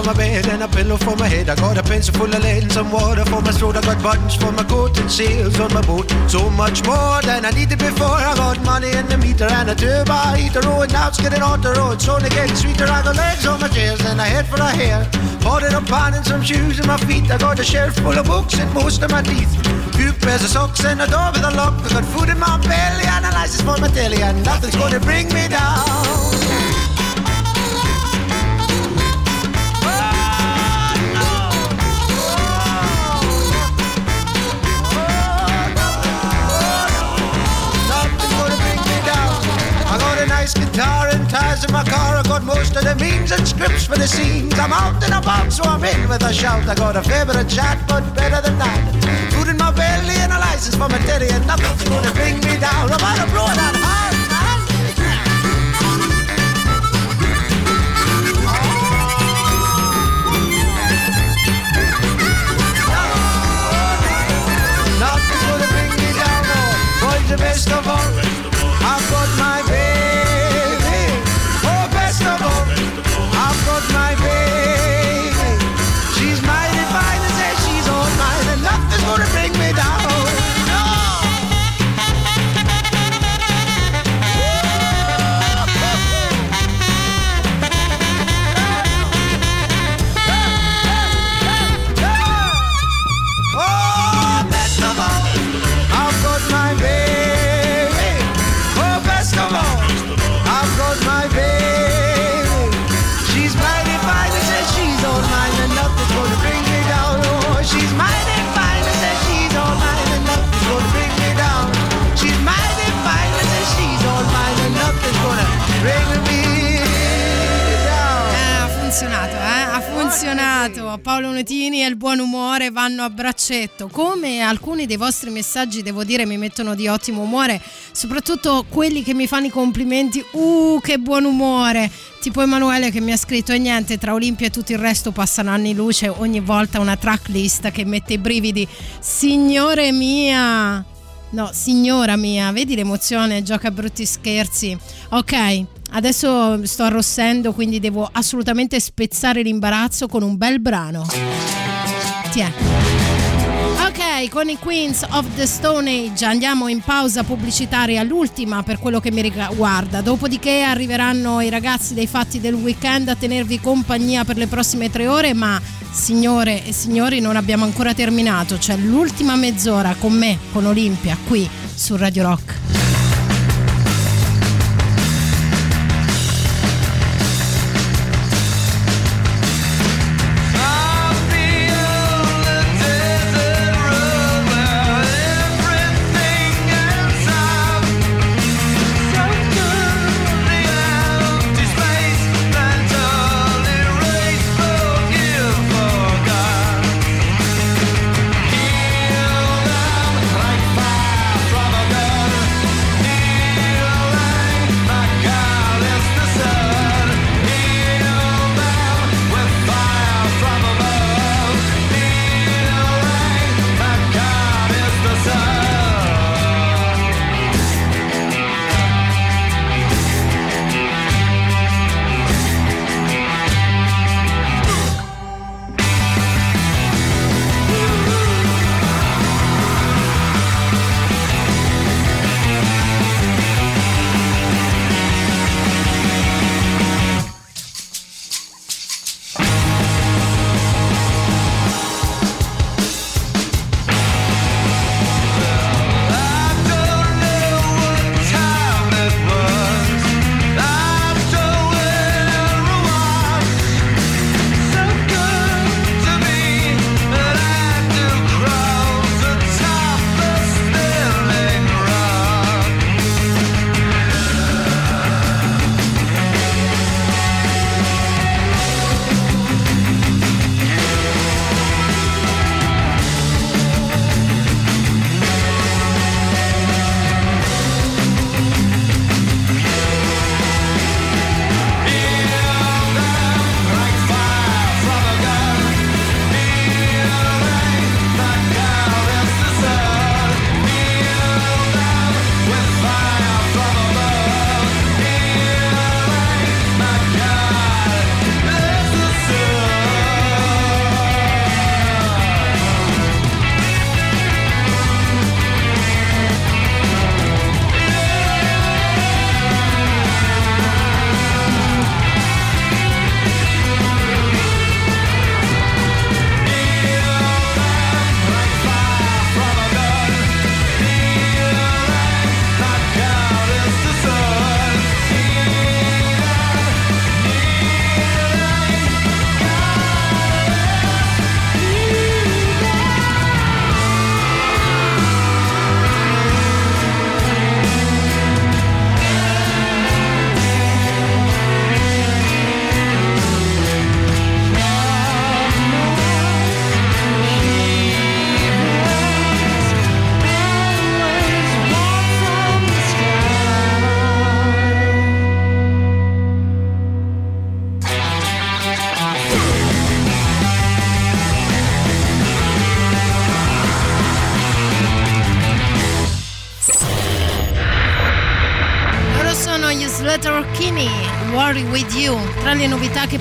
S: My bed and a pillow for my head. I got a pencil full of lead and some water for my throat. I got buttons for my coat and sails on my boat. So much more than I needed before. I got money in the meter and a turbo heater. Oh, and now it's getting on the road. So only getting sweeter. I got legs on my chairs and a head for a hair. Bought it up on and some shoes in my feet. I got a shelf full of books and most of my teeth. Few pairs of socks and a door with a lock. I got food in my belly and a license for my telly. And nothing's gonna bring me down. Nice guitar and tires in my car. I got most of the means and scripts for the scenes. I'm out and about, so I'm in with a shout. I got a favorite chat, but better than that. Food in my belly and a license for my daddy, and nothing's gonna bring me down. I'm gonna blow that hard. Nothing's gonna bring me down. Oh, boys, the best of all.
A: Funzionato. Paolo Nutini e il buon umore vanno a braccetto. Come alcuni dei vostri messaggi, devo dire, mi mettono di ottimo umore, soprattutto quelli che mi fanno i complimenti. Uh, che buon umore! Tipo Emanuele che mi ha scritto e niente, tra Olimpia e tutto il resto passano anni luce, ogni volta una tracklist che mette i brividi. Signore mia! No, signora mia, vedi l'emozione, gioca a brutti scherzi. Ok, adesso sto arrossendo, quindi devo assolutamente spezzare l'imbarazzo con un bel brano. Tiè. Ok, con i Queens of the Stone Age andiamo in pausa pubblicitaria, l'ultima per quello che mi riguarda. Dopodiché arriveranno i ragazzi dei fatti del weekend a tenervi compagnia per le prossime tre ore, ma signore e signori non abbiamo ancora terminato. C'è l'ultima mezz'ora con me, con Olimpia, qui su Radio Rock.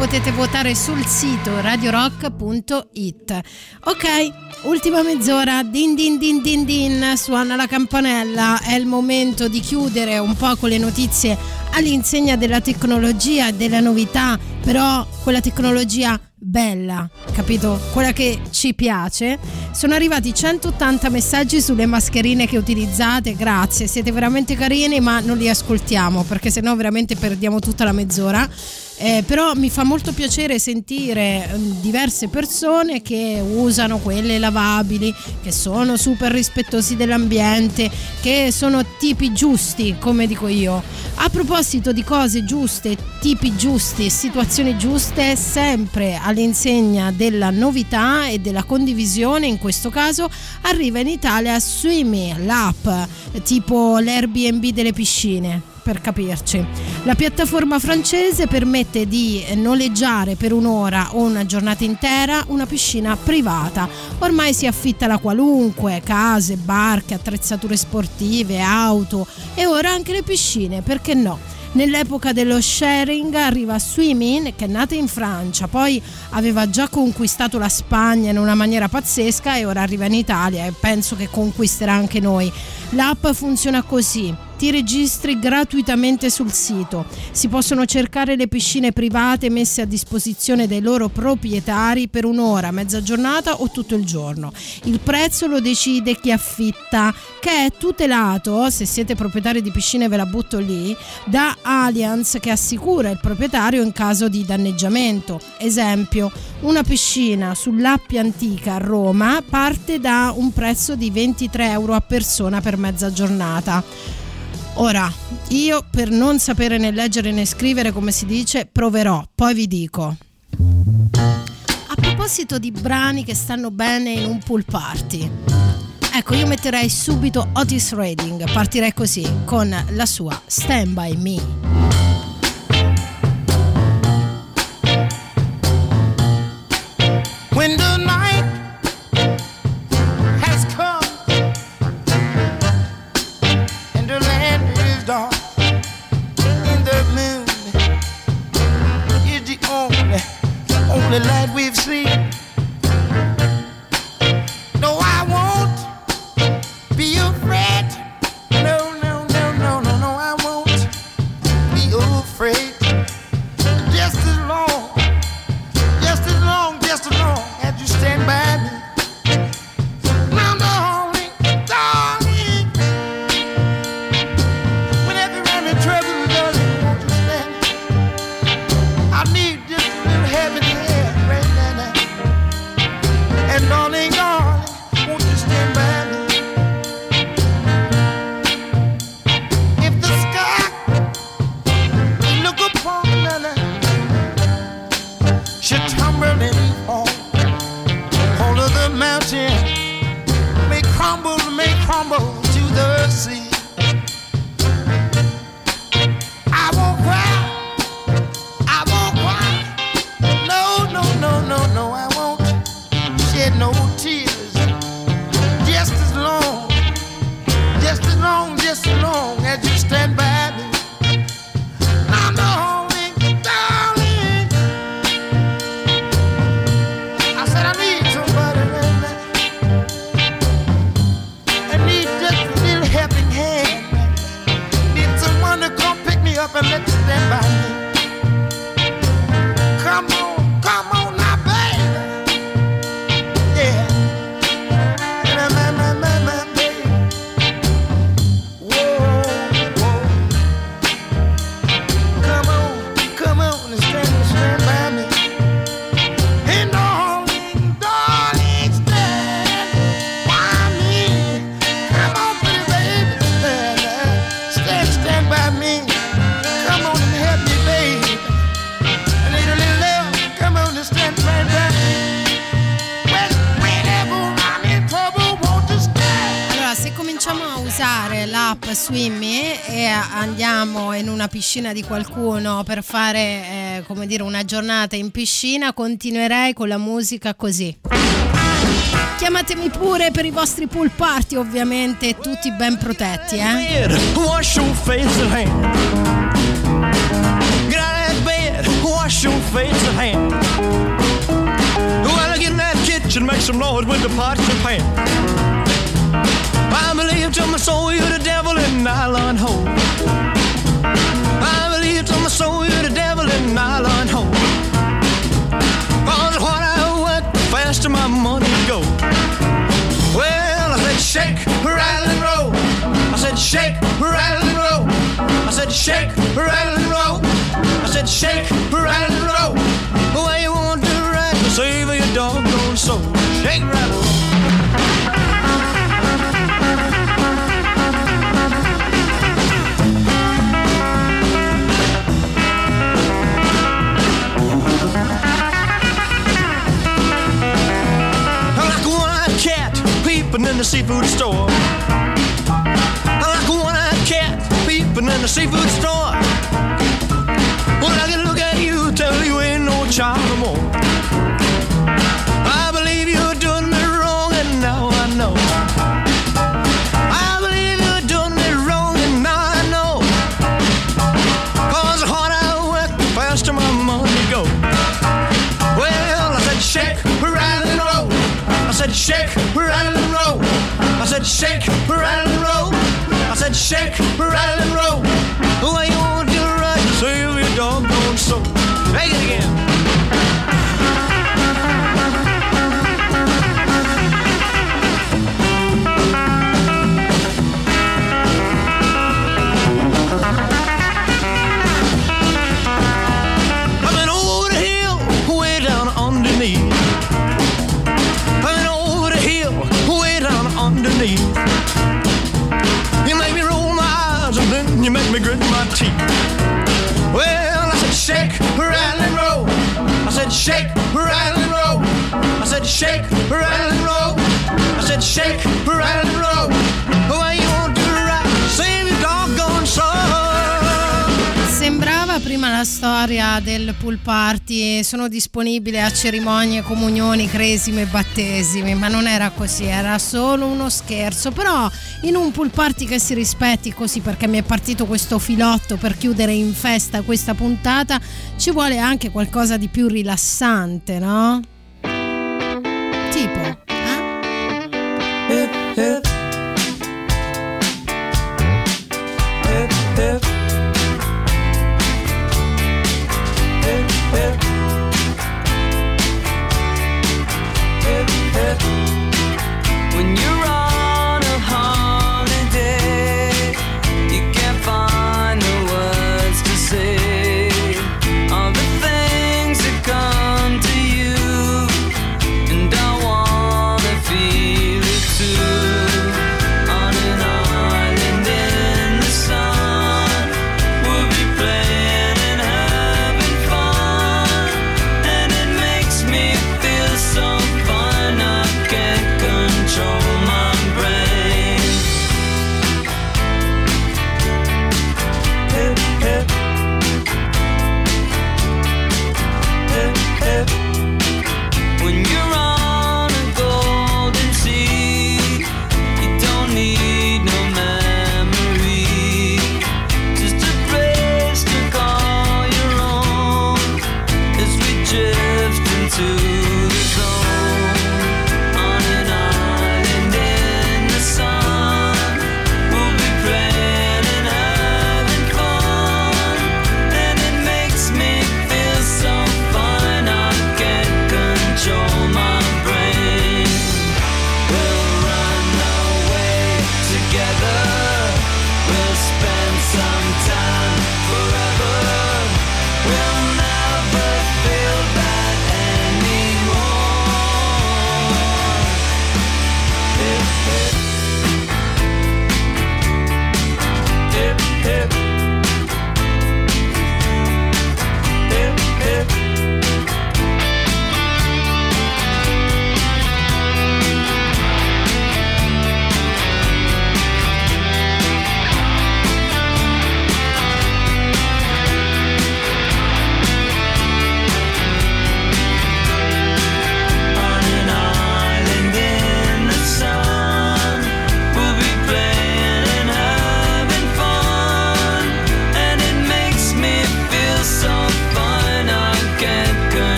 A: Potete votare sul sito radiorock.it. Ok, ultima mezz'ora, din din din din din, suona la campanella, è il momento di chiudere un po' con le notizie all'insegna della tecnologia e della novità, però quella tecnologia bella, capito? Quella che ci piace. Sono arrivati 180 messaggi sulle mascherine che utilizzate, grazie, siete veramente carini, ma non li ascoltiamo perché sennò veramente perdiamo tutta la mezz'ora. Eh, però mi fa molto piacere sentire eh, diverse persone che usano quelle lavabili, che sono super rispettosi dell'ambiente, che sono tipi giusti, come dico io. A proposito di cose giuste, tipi giusti, situazioni giuste, sempre all'insegna della novità e della condivisione, in questo caso arriva in Italia Swimmy, l'app tipo l'Airbnb delle piscine per capirci. La piattaforma francese permette di noleggiare per un'ora o una giornata intera una piscina privata. Ormai si affitta la qualunque, case, barche, attrezzature sportive, auto e ora anche le piscine, perché no? Nell'epoca dello sharing arriva Swimming che è nata in Francia, poi aveva già conquistato la Spagna in una maniera pazzesca e ora arriva in Italia e penso che conquisterà anche noi. L'app funziona così ti registri gratuitamente sul sito. Si possono cercare le piscine private messe a disposizione dai loro proprietari per un'ora, mezza giornata o tutto il giorno. Il prezzo lo decide chi affitta, che è tutelato, se siete proprietari di piscine ve la butto lì, da Allianz che assicura il proprietario in caso di danneggiamento. Esempio, una piscina sull'Appia Antica a Roma parte da un prezzo di 23 euro a persona per mezza giornata. Ora, io per non sapere né leggere né scrivere come si dice, proverò, poi vi dico. A proposito di brani che stanno bene in un pool party. Ecco, io metterei subito Otis Redding, partirei così con la sua Stand By Me.
O: When the
A: piscina di qualcuno per fare, eh, come dire, una giornata in piscina, continuerei con la musica così. Chiamatemi pure per i vostri pool party, ovviamente, tutti ben protetti, eh.
R: Make some noise with the pots and pan. I believe to my soul you're the devil in nylon hole. Believe to my soul you're the devil in nylon hole. Cause what I work, the faster my money go. Well, I said shake, rattle and roll. I said shake, rattle and roll. I said shake, rattle and roll. I said shake, rattle and roll. The way you want to ride to save your doggone soul. Shake, rattle, the seafood store. I Like a one-eyed cat peeping in the seafood store. Well, I can look at you, tell you ain't no child no more. I said shake, rattle and roll. I said shake, rattle and roll. I said shake, rattle and roll. The way you want to right, save your doggone soul. Take it again. Shake, rattle and roll. I said shake, rattle and roll. The way you want to ride, save your doggone soul.
A: Sembrava prima la storia del pool party, sono disponibile a cerimonie, comunioni, cresime e battesimi, ma non era così, era solo uno scherzo. Però in un pool party che si rispetti così perché mi è partito questo filotto per chiudere in festa questa puntata, ci vuole anche qualcosa di più rilassante, no? Tipo,
U: When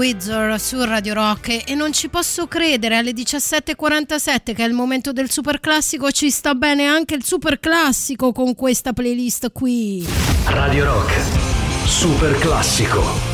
A: Wizard su Radio Rock e non ci posso credere alle 17.47 che è il momento del super classico ci sta bene anche il super classico con questa playlist qui
R: Radio Rock, super classico.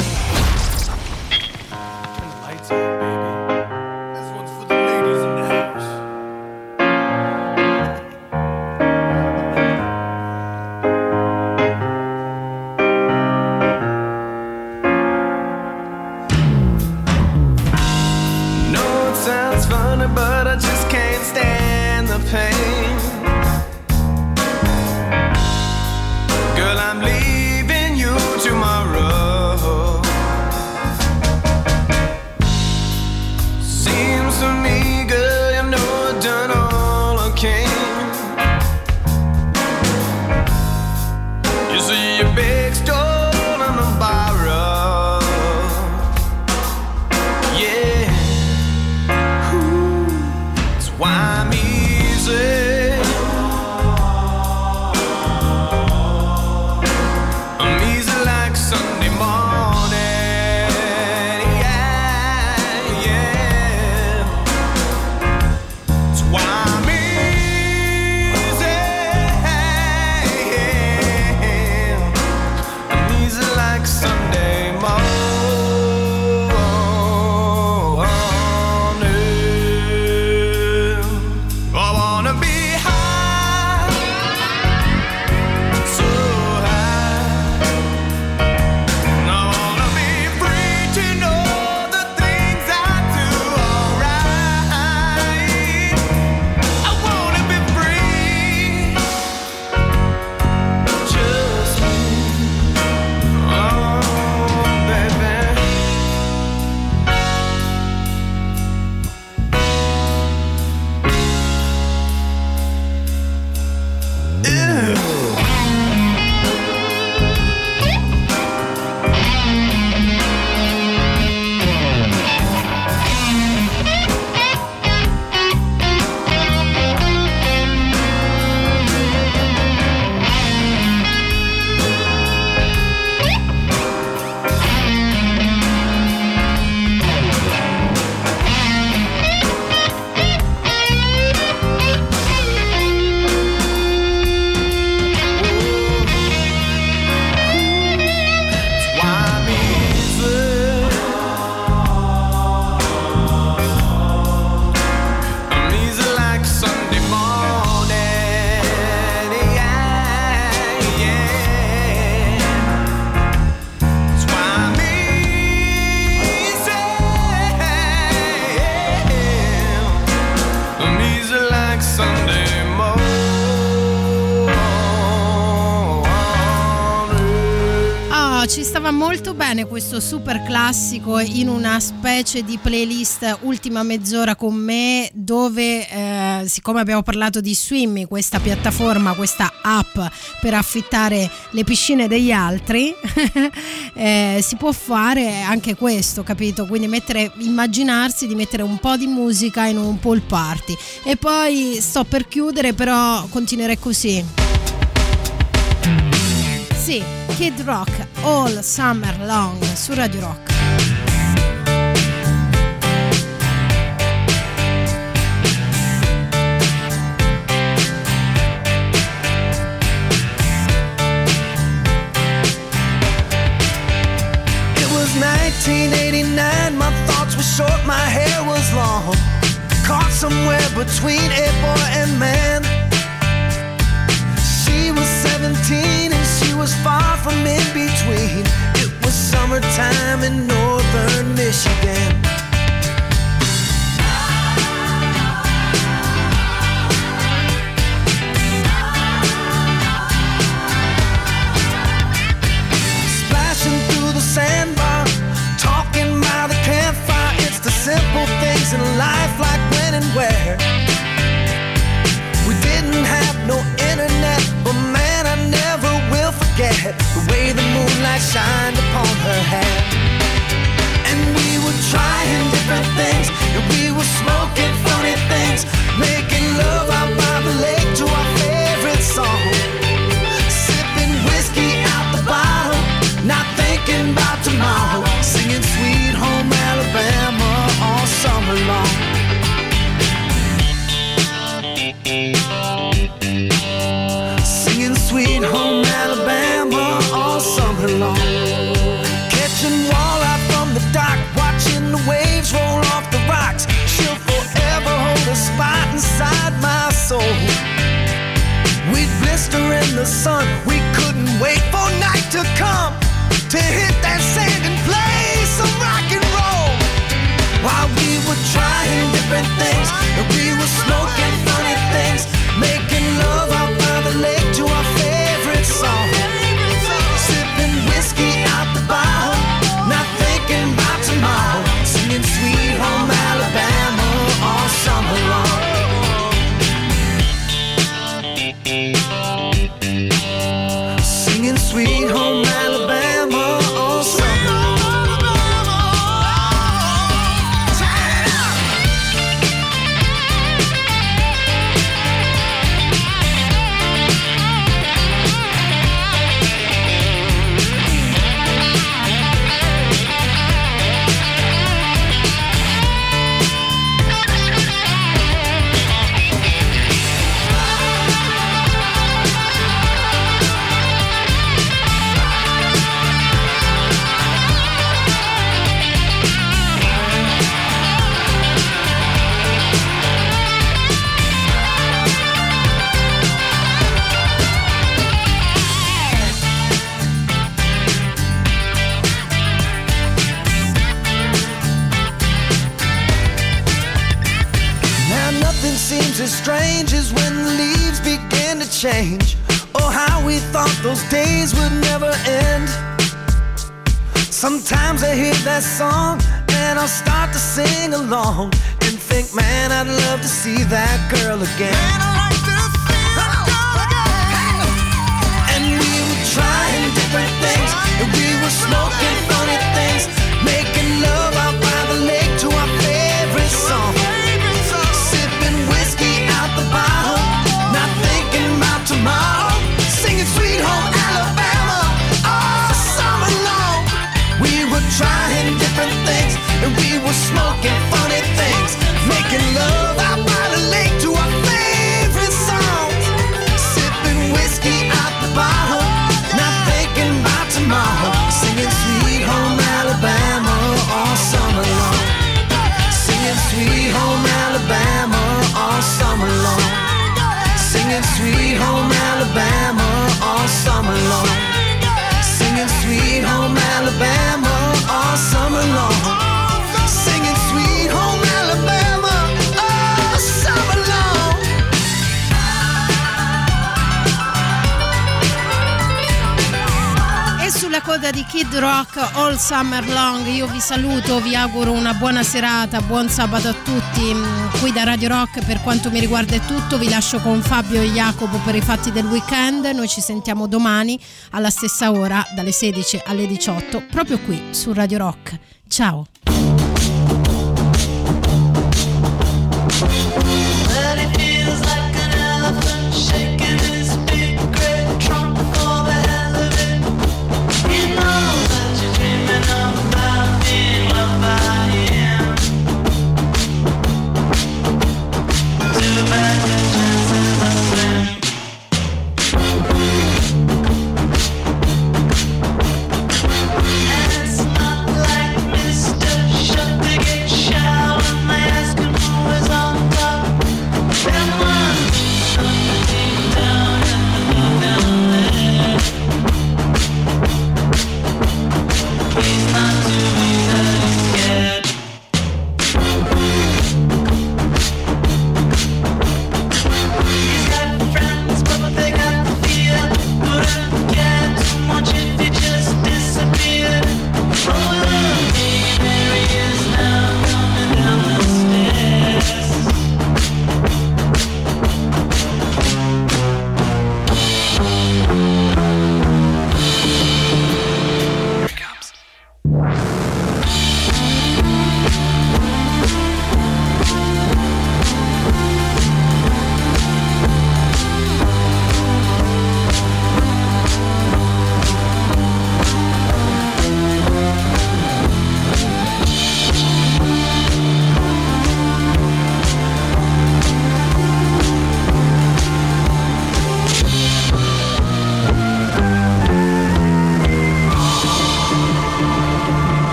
A: Ci stava molto bene questo super classico in una specie di playlist ultima mezz'ora con me dove eh, siccome abbiamo parlato di Swimmy, questa piattaforma, questa app per affittare le piscine degli altri, eh, si può fare anche questo, capito? Quindi mettere, immaginarsi di mettere un po' di musica in un pool party. E poi sto per chiudere, però continuerei così. Sì, Kid Rock All Summer Long su Radio Rock.
S: It was 1989, my thoughts were short, my hair was long. Caught somewhere between a boy and man. She was 17 and she was far from in between. It was summertime in northern Michigan. Splashing through the sandbar, talking by the campfire. It's the simple things in life, like when and where. scared the way the moonlight shined upon her hair. And we were trying different things, and we were smoking funny things, making love out by the lake. the sun. We couldn't wait for night to come to hit that sand and play some rock and roll. While we were trying different things, and we were smoking.
U: saluto, vi auguro una buona serata, buon sabato a tutti. Mm, qui da Radio Rock per quanto mi riguarda è tutto, vi lascio con Fabio e Jacopo per i fatti del weekend, noi ci sentiamo domani alla stessa ora, dalle 16 alle 18, proprio qui su Radio Rock. Ciao!